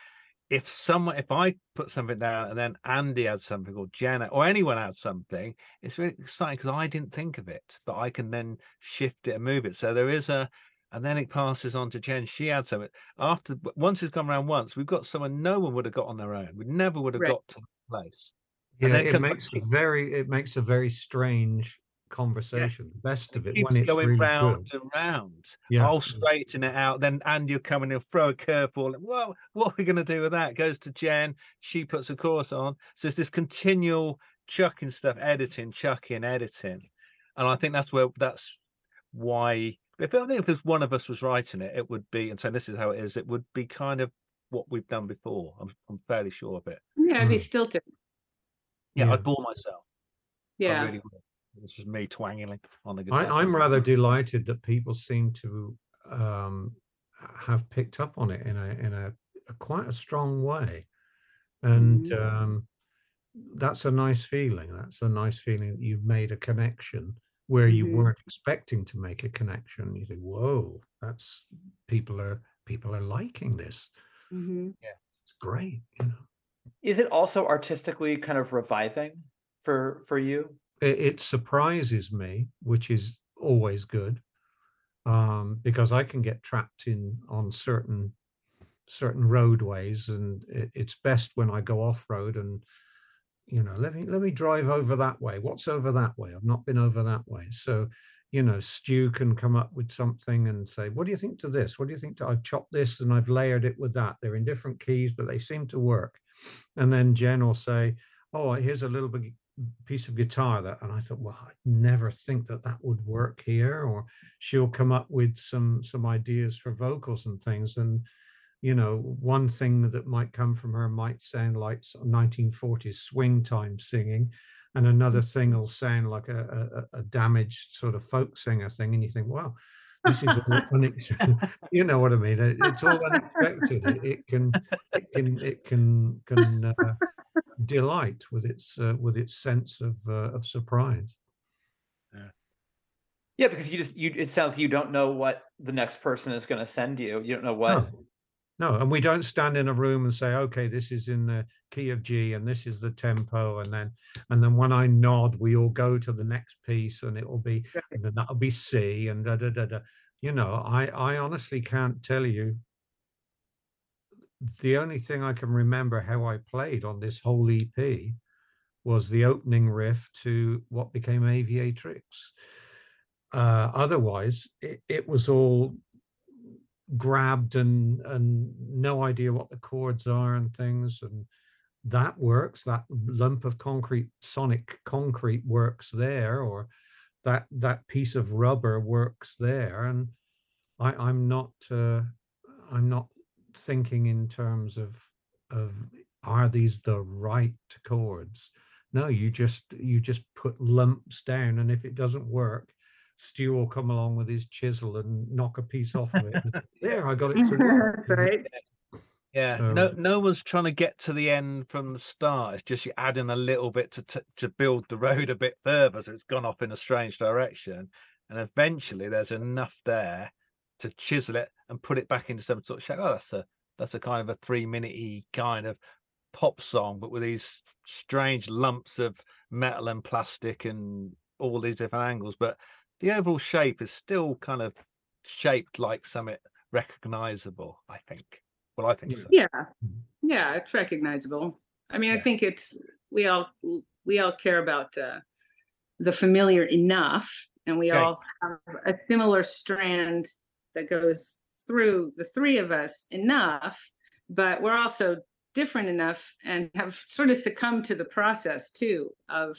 if someone, if I put something down and then Andy adds something or Janet or anyone adds something, it's really exciting because I didn't think of it, but I can then shift it and move it. So there is a, and then it passes on to Jen. She adds something after once it's gone around once. We've got someone no one would have got on their own. We never would have Right. got to the place. Yeah, And it it makes a very it makes a very strange conversation. The best of it keep when it's going really round good. and round. Yeah, I'll straighten it out. Then Andy will come in and throw a curveball. and, Well, what are we going to do with that? Goes to Jen. She puts a course on. So it's this continual chucking stuff, editing, chucking, editing. And I think that's where that's why. If I think if it's one of us was writing it, it would be and saying this is how it is. It would be kind of what we've done before. I'm, I'm fairly sure of it. Yeah. It'd be Mhm. stilted. Yeah, Yeah. I'd bore myself. I Yeah. really would. This is me twanging on the I, guitar. I'm rather delighted that people seem to um, have picked up on it in a in a, a quite a strong way, and Mhm. um, that's a nice feeling. That's a nice feeling that you've made a connection where you Mhm. weren't expecting to make a connection. You think, "Whoa, that's people are people are liking this. hmm It's great." You know, Is it also artistically kind of reviving for for you? it, it surprises me, which is always good, um, because I can get trapped in on certain certain roadways, and it, it's best when I go off road and you know let me let me drive over that way. What's over that way? I've not been over that way, so you know Stu can come up with something and say, "What do you think to this? What do you think to I've chopped this and I've layered it with that. They're in different keys, but they seem to work." And then Jen will say, "Oh, here's a little bit piece of guitar that and i thought well i'd never think that that would work here or she'll come up with some some ideas for vocals and things and you know one thing that might come from her might sound like sort 1940s swing time singing and another thing will sound like a, a, a damaged sort of folk singer thing and you think wow this is all unex- you know what i mean It- it's all unexpected it, it can it can it can can uh, delight with its uh, with its sense of uh, of surprise. Yeah, because you just you it sounds you don't know what the next person is going to send you. You don't know what No. No, and we don't stand in a room and say, okay, this is in the key of G and this is the tempo. And then and then when I nod, we all go to the next piece and it will be Right. and then that'll be C and da da da da. You know, I I honestly can't tell you. The only thing I can remember how I played on this whole EP was the opening riff to what became Aviatrix. Uh, otherwise, it, it was all grabbed and and no idea what the chords are and things and that works that lump of concrete sonic concrete works there or that that piece of rubber works there and i i'm not uh, i'm not thinking in terms of of are these the right chords? No you just you just put lumps down and if it doesn't work stu will come along with his chisel and knock a piece off of it there i got it to work right. Yeah, no, So- no one's trying to get to the end from the start. It's just you're adding a little bit to t- to build the road a bit further, so it's gone off in a strange direction, and eventually there's enough there to chisel it and put it back into some sort of shape. Oh, that's a that's a kind of a three minute kind of pop song, but with these strange lumps of metal and plastic and all these different angles. But the overall shape is still kind of shaped like something recognizable. I think. Well, I think Yeah. so. Yeah, Mhm. yeah, it's recognizable. I mean, I think it's we all we all care about uh, the familiar enough, and we Okay. all have a similar strand that goes through the three of us enough, but we're also different enough and have sort of succumbed to the process too of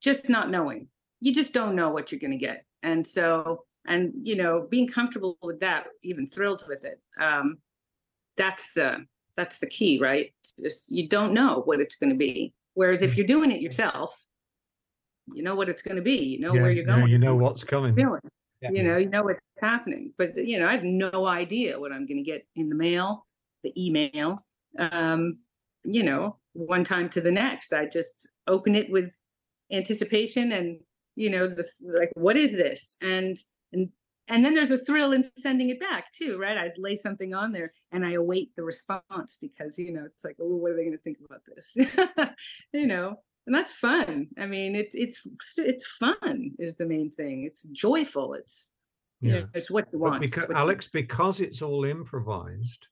just not knowing. You just don't know what you're going to get, and so and you know being comfortable with that, even thrilled with it. Um, that's the that's the key, right? It's just you don't know what it's going to be. Whereas if you're doing it yourself, you know what it's going to be. You know yeah, where you're going. yeah, you know what's coming. Yeah. You know, you know what's happening. But you know, I have no idea what I'm going to get in the mail, the email. Um, you know, one time to the next. I just open it with anticipation and you know the like what is this? And and and then there's a thrill in sending it back too right? I lay something on there and i await the response because you know it's like oh what are they going to think about this? You know and that's fun. I mean it's it's it's fun is the main thing. It's joyful. It's you yeah. know, it's what you want. because what you- Alex, because it's all improvised,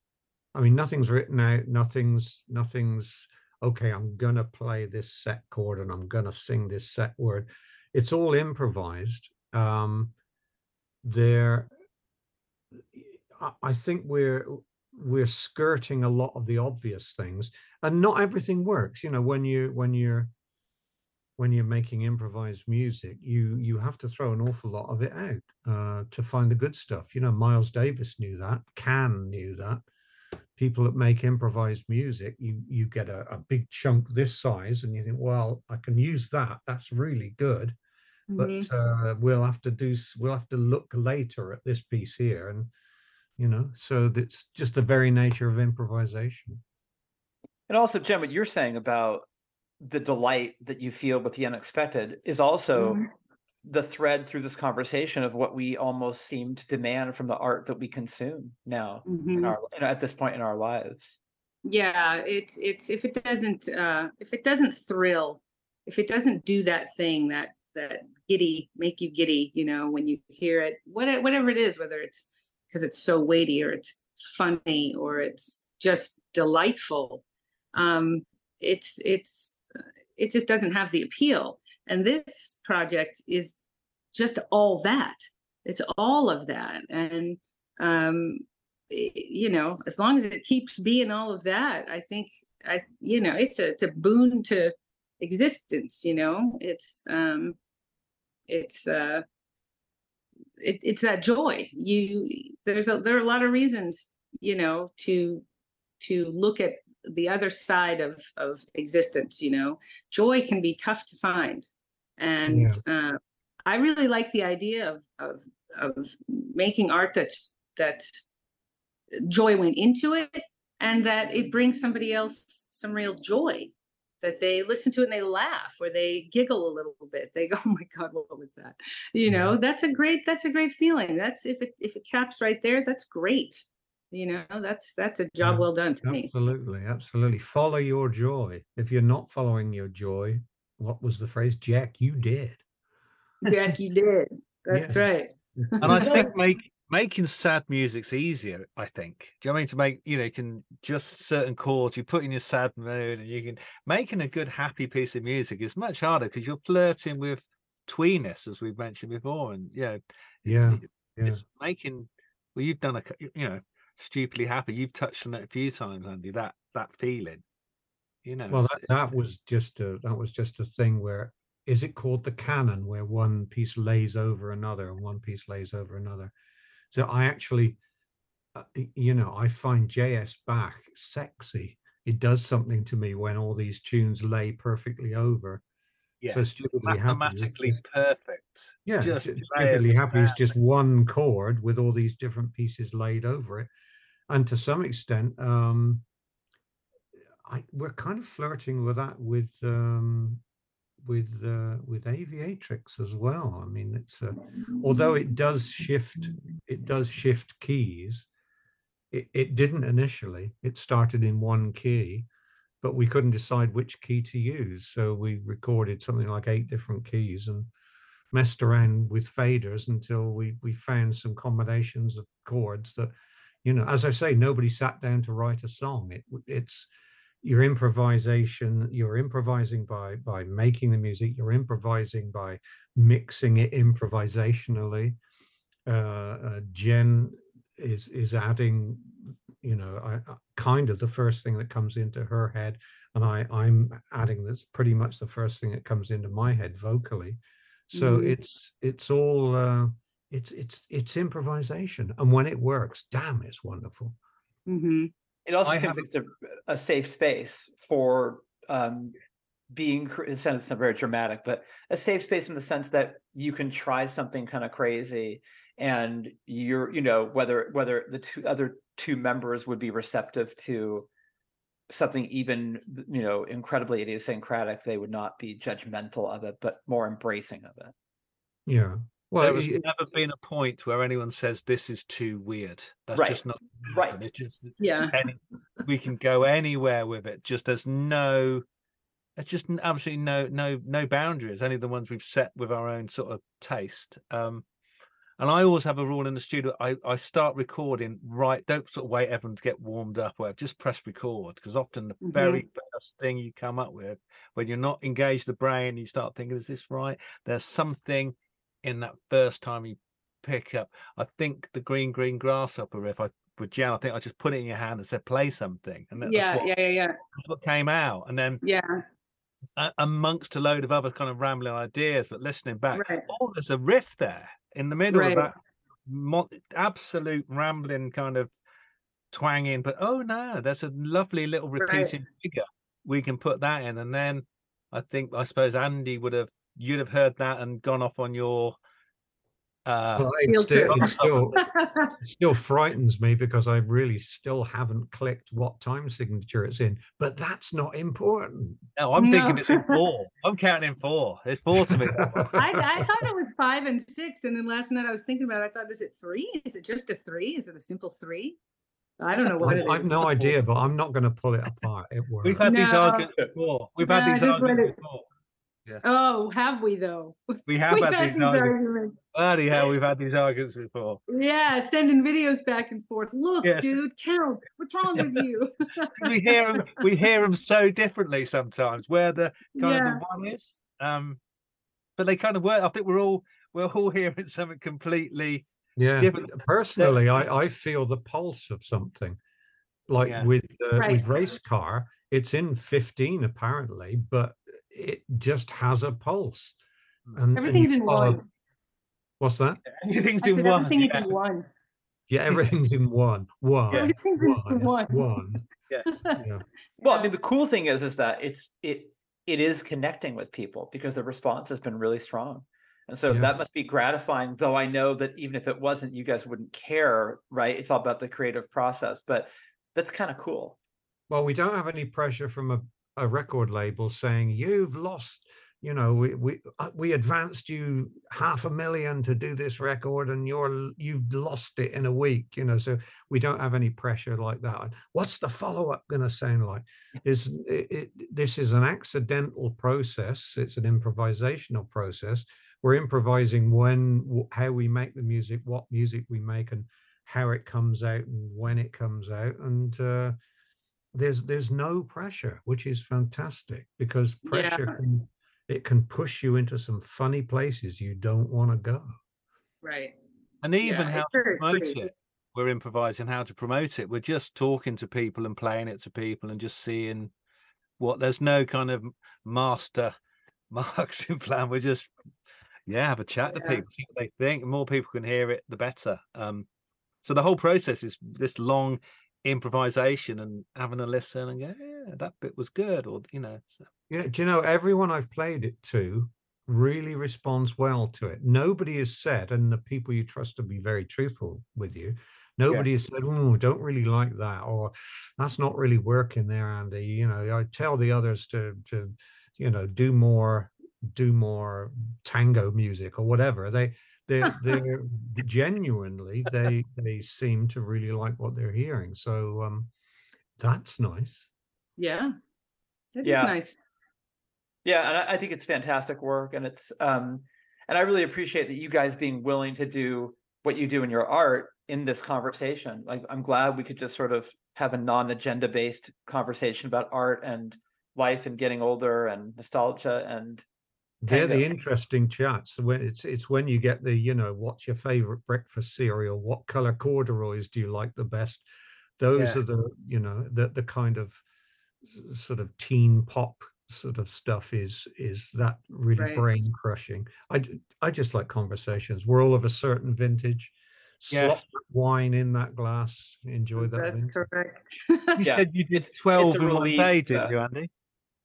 I mean, nothing's written out, nothing's, nothing's, okay, I'm gonna play this set chord and I'm gonna sing this set word. It's all improvised. Um, there, I, I think we're, we're skirting a lot of the obvious things and not everything works. You know, when you, when you're, when you're making improvised music, you you have to throw an awful lot of it out uh, to find the good stuff. You know, Miles Davis knew that. Can knew that. People that make improvised music, you you get a, a big chunk this size, and you think, well, I can use that. That's really good. Mhm. But uh, we'll have to do. We'll have to look later at this piece here, and you know, so that's just the very nature of improvisation. And also, Jen, what you're saying about the delight that you feel with the unexpected is also Mhm. The thread through this conversation of what we almost seem to demand from the art that we consume now in Mhm. our you know, at this point in our lives. yeah it's it's if it doesn't uh if it doesn't thrill if it doesn't do that thing that that giddy make you giddy you know when you hear it what, whatever it is whether it's because it's so weighty or it's funny or it's just delightful um it's it's it just doesn't have the appeal and this project is just all that. It's all of that. And um you know as long as it keeps being all of that i think i you know it's a it's a boon to existence you know? It's um it's uh it, it's that joy. You there's a there are a lot of reasons you know to to look at the other side of of existence you know? Joy can be tough to find and uh, i really like the idea of of of making art that's that's joy went into it and that it brings somebody else some real joy that they listen to and they laugh or they giggle a little bit they go oh my god what was that you know that's a great that's a great feeling that's if it if it caps right there that's great you know, that's that's a job Yeah, well done to me. Absolutely, absolutely. Follow your joy. If you're not following your joy, what was the phrase? Jack, you did. Jack, you did. That's Yeah. right. and I think make making sad music's easier. I think. Do you know what I mean to make you know you can just certain chords you put in your sad mood and you can making a good happy piece of music is much harder because you're flirting with tweeness as we've mentioned before and yeah Yeah, it- yeah. it's making well you've done a you know stupidly happy you've touched on it a few times Andy that that feeling you know Well, that, that was just a that was just a thing where is it called the canon where one piece lays over another and one piece lays over another. So I actually, uh, you know, I find J.S. Bach sexy. It does something to me when all these tunes lay perfectly over. yeah So stupidly happy. mathematically just- perfect Yeah, just stupidly happy is just one chord with all these different pieces laid over it, and to some extent, um, I we're kind of flirting with that with um, with uh, with aviatrix as well. I mean, it's uh, although it does shift, it does shift keys. It, it didn't initially. It started in one key, but we couldn't decide which key to use. So we recorded something like eight different keys and messed around with faders until we we found some combinations of chords that, you know, as I say, nobody sat down to write a song. It it's your improvisation. You're improvising by by making the music. You're improvising by mixing it improvisationally. Uh, uh, Jen is is adding, you know, I, I- kind of the first thing that comes into her head, and I I'm adding that's pretty much the first thing that comes into my head vocally. So Mhm. it's it's all uh, it's it's it's improvisation, and when it works, damn, it's wonderful. hmm It also I seems like it's a, a safe space for um, being. It sounds not very dramatic, but a safe space in the sense that you can try something kind of crazy, and you're, you know, whether whether the two other two members would be receptive to something even, you know, incredibly idiosyncratic. They would not be judgmental of it, but more embracing of it. Yeah. Well, there has never been a point where anyone says this is too weird. That's Right, just not right. It just Yeah. any, we can go anywhere with it. Just there's no, there's just absolutely no no no boundaries. Only the ones we've set with our own sort of taste. Um, and I always have a rule in the studio. I I start recording right. Don't sort of wait everyone to get warmed up. Or just press record because often the Mhm. very first thing you come up with when you're not engaged the brain, you start thinking, "Is this right?" There's something in that first time you pick up. I think the green green grasshopper riff. I with Jan, I think I just put it in your hand and said, "Play something," and that- that's Yeah, what, yeah, yeah, yeah. that's what came out. And then Yeah. a- amongst a load of other kind of rambling ideas, but listening back, Right. oh, there's a riff there in the middle Right. of that mo- absolute rambling kind of twanging. But oh no, there's a lovely little Right. repeating figure. We can put that in, and then I think I suppose Andy would have you'd have heard that and gone off on your. Uh, well, it still, it still it still frightens me because I really still haven't clicked what time signature it's in. But that's not important. no, I'm thinking it's in four. I'm counting four. It's four to me. I, I thought it was five and six, and then last night I was thinking about. it. I thought, is it three? Is it just a three? Is it a simple three? I don't know what I, it I have is. no idea, but I'm not going to pull it apart. It works. We've had these arguments before. We've had these arguments it- before. Oh, have we though? We have We've had, had these these arguments. arguments. Bloody hell, we've had these arguments before. Yeah, sending videos back and forth. Look, Yes. dude, count. What's wrong with you? we hear them. We hear them so differently sometimes. Where the kind Yeah. of the one is, um, but they kind of work. I think we're all we're all hearing something completely. Yeah. different- Personally, I, I feel the pulse of something. Like Yeah. with uh, Right. with race car, it's in 15 apparently, but it just has a pulse. Mm. And, and Everything's in follow- one. What's that? Everything's I in one. everything is yeah. in one. Yeah, everything's in one. One. Yeah. Everything's in One. one. One. Yeah. Yeah. Well, I mean, the cool thing is, is that it's it it is connecting with people because the response has been really strong, and so Yeah. that must be gratifying. Though I know that even if it wasn't, you guys wouldn't care, right? It's all about the creative process, but that's kind of cool. Well, we don't have any pressure from a, a record label saying you've lost you know we we uh, we advanced you half a million to do this record and you're you've lost it in a week you know so we don't have any pressure like that. What's the follow-up going to sound like? Is it, it, this is an accidental process. It's an improvisational process. We're improvising when how we make the music what music we make and how it comes out and when it comes out. And uh there's there's no pressure which is fantastic because pressure Yeah. can it can push you into some funny places you don't want to go Right. And even Yeah, how to promote free. it. We're improvising how to promote it. We're just talking to people and playing it to people and just seeing what there's no kind of master marketing plan. We're just yeah, have a chat to people, see what they think. The more people can hear it, the better. Um so the whole process is this long improvisation and having a listen and go, yeah, that bit was good, or you know, so, yeah do you know everyone i've played it to really responds well to it. Nobody has said and the people you trust to be very truthful with you nobody has said oh don't really like that or that's not really working there andy. You know i tell the others to to you know do more do more tango music or whatever. They they're they're genuinely they they seem to really like what they're hearing so um that's nice Yeah. That is Yeah. nice. Yeah, and I, I think it's fantastic work, and it's um, and I really appreciate that you guys being willing to do what you do in your art in this conversation. Like, I'm glad we could just sort of have a non-agenda based conversation about art and life and getting older and nostalgia and They're the interesting chats. When it's it's when you get the you know what's your favorite breakfast cereal? What color corduroys do you like the best? Those Yeah. are the you know the the kind of sort of teen pop sort of stuff is is that really Right. brain crushing. I I just like conversations. We're all of a certain vintage. Slop Yes. that wine in that glass. Enjoy that. That's vintage. correct. you Yeah, said you did it's- it's 12 a in one day, did that- you, Andy?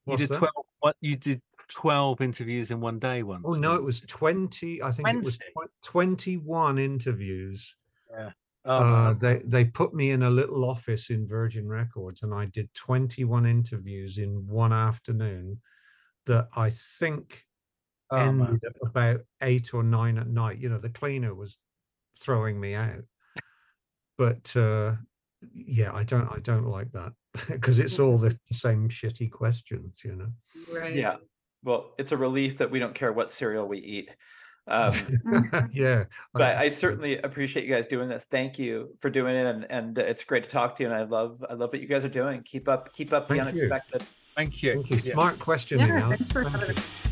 You did that? 12 what you did 12 interviews in one day once. Oh no, it was twenty. I think it was twenty-one interviews. Oh, uh, they they put me in a little office in Virgin Records, and I did 21 interviews in one afternoon. That I think Oh, ended at about eight or nine at night. You know, the cleaner was throwing me out, but uh, yeah, I don't I don't like that because it's all the same shitty questions. You know. Right. yeah. Well, it's a relief that we don't care what cereal we eat. Um, yeah, but I certainly appreciate you guys doing this. Thank you for doing it, and and it's great to talk to you. And I love I love what you guys are doing. Keep up keep up the Thank you. unexpected. Thank you. Thank you. Smart question. Yeah, thanks for Thank having you. us.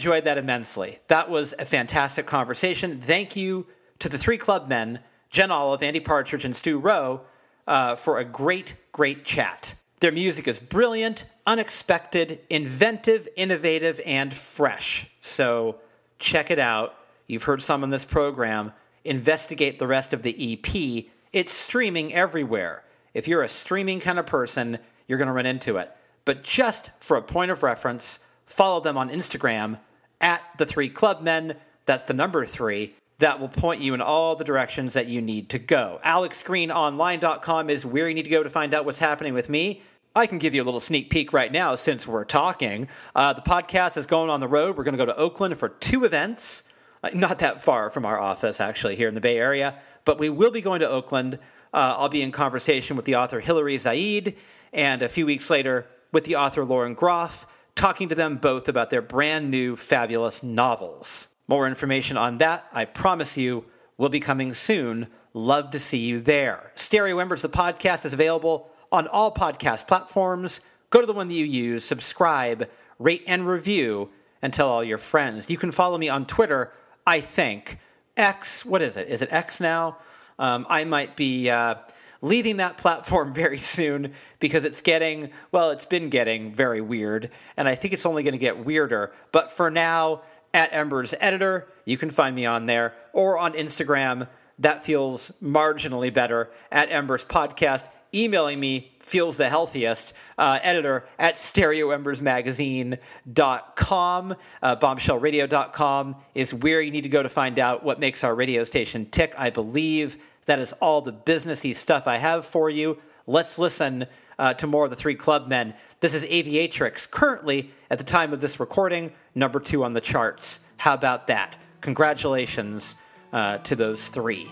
Enjoyed that immensely. That was a fantastic conversation. Thank you to the Three Clubmen, Jen Olive, Andy Partridge, and Stu Rowe, uh, for a great, great chat. Their music is brilliant, unexpected, inventive, innovative, and fresh. So check it out. You've heard some in this program. Investigate the rest of the EP. It's streaming everywhere. If you're a streaming kind of person, you're going to run into it. But just for a point of reference, follow them on Instagram at the three clubmen. That's the number three. That will point you in all the directions that you need to go. AlexGreenOnline.com is where you need to go to find out what's happening with me. I can give you a little sneak peek right now since we're talking. Uh, the podcast is going on the road. We're going to go to Oakland for two events. Uh, not that far from our office, actually, here in the Bay Area, but we will be going to Oakland. Uh, I'll be in conversation with the author Hilary Zaid, and a few weeks later with the author Lauren Groff, talking to them both about their brand new fabulous novels. More information on that, I promise you, will be coming soon. Love to see you there. Stereo Embers, the podcast is available on all podcast platforms. Go to the one that you use, subscribe, rate, and review, and tell all your friends. You can follow me on Twitter, I think. X, what is it? Is it X now? Um, I might be uh, leaving that platform very soon because it's getting, well, it's been getting very weird, and I think it's only going to get weirder. But for now, at Embers Editor, you can find me on there, or on Instagram. That feels marginally better at Embers Podcast. Emailing me feels the healthiest. Uh, editor at stereoembersmagazine.com. Uh, bombshellradio.com is where you need to go to find out what makes our radio station tick. I believe that is all the businessy stuff I have for you. Let's listen uh, to more of the three clubmen. This is Aviatrix, currently, at the time of this recording, number two on the charts. How about that? Congratulations uh, to those three.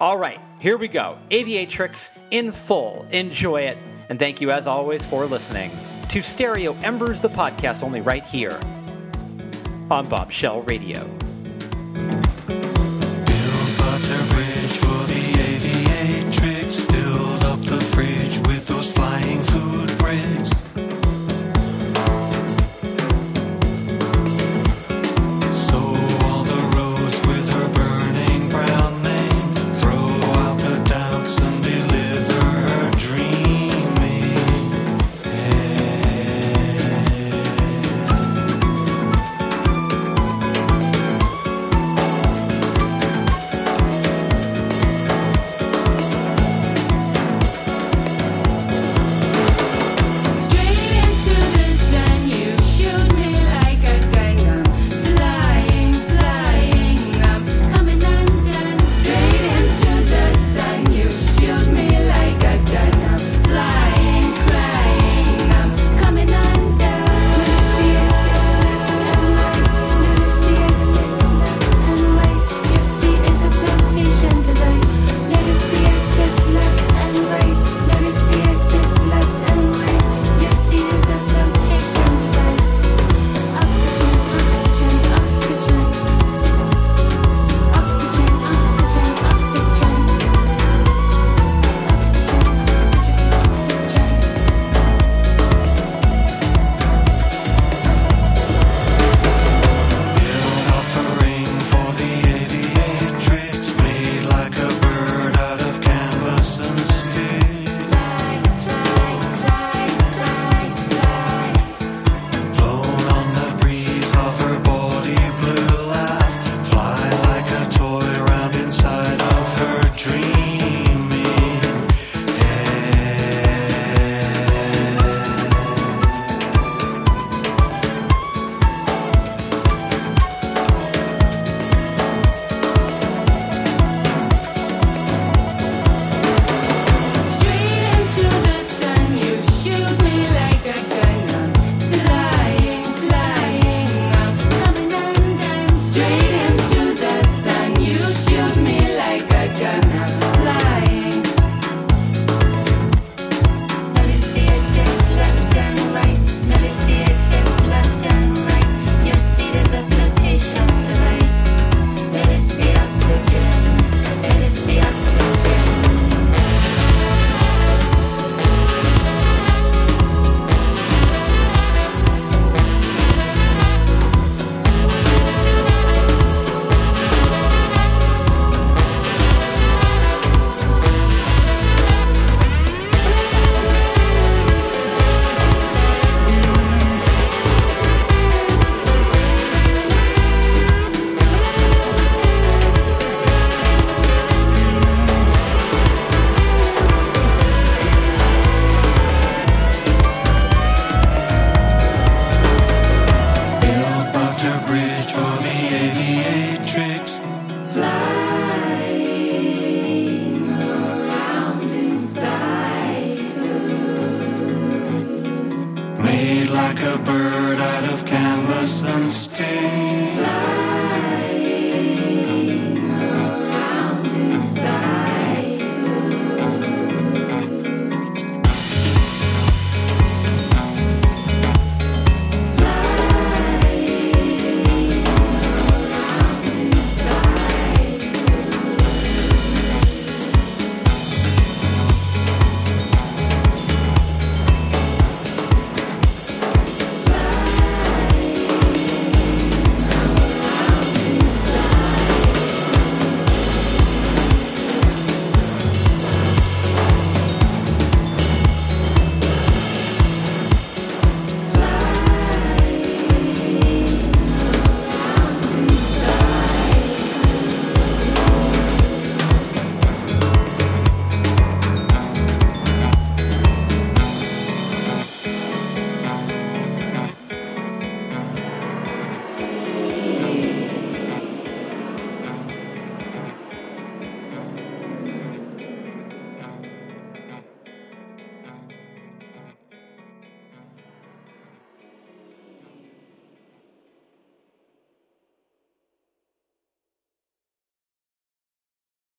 All right, here we go. Aviatrix in full. Enjoy it. And thank you, as always, for listening to Stereo Embers, the podcast, only right here on Bombshell Radio.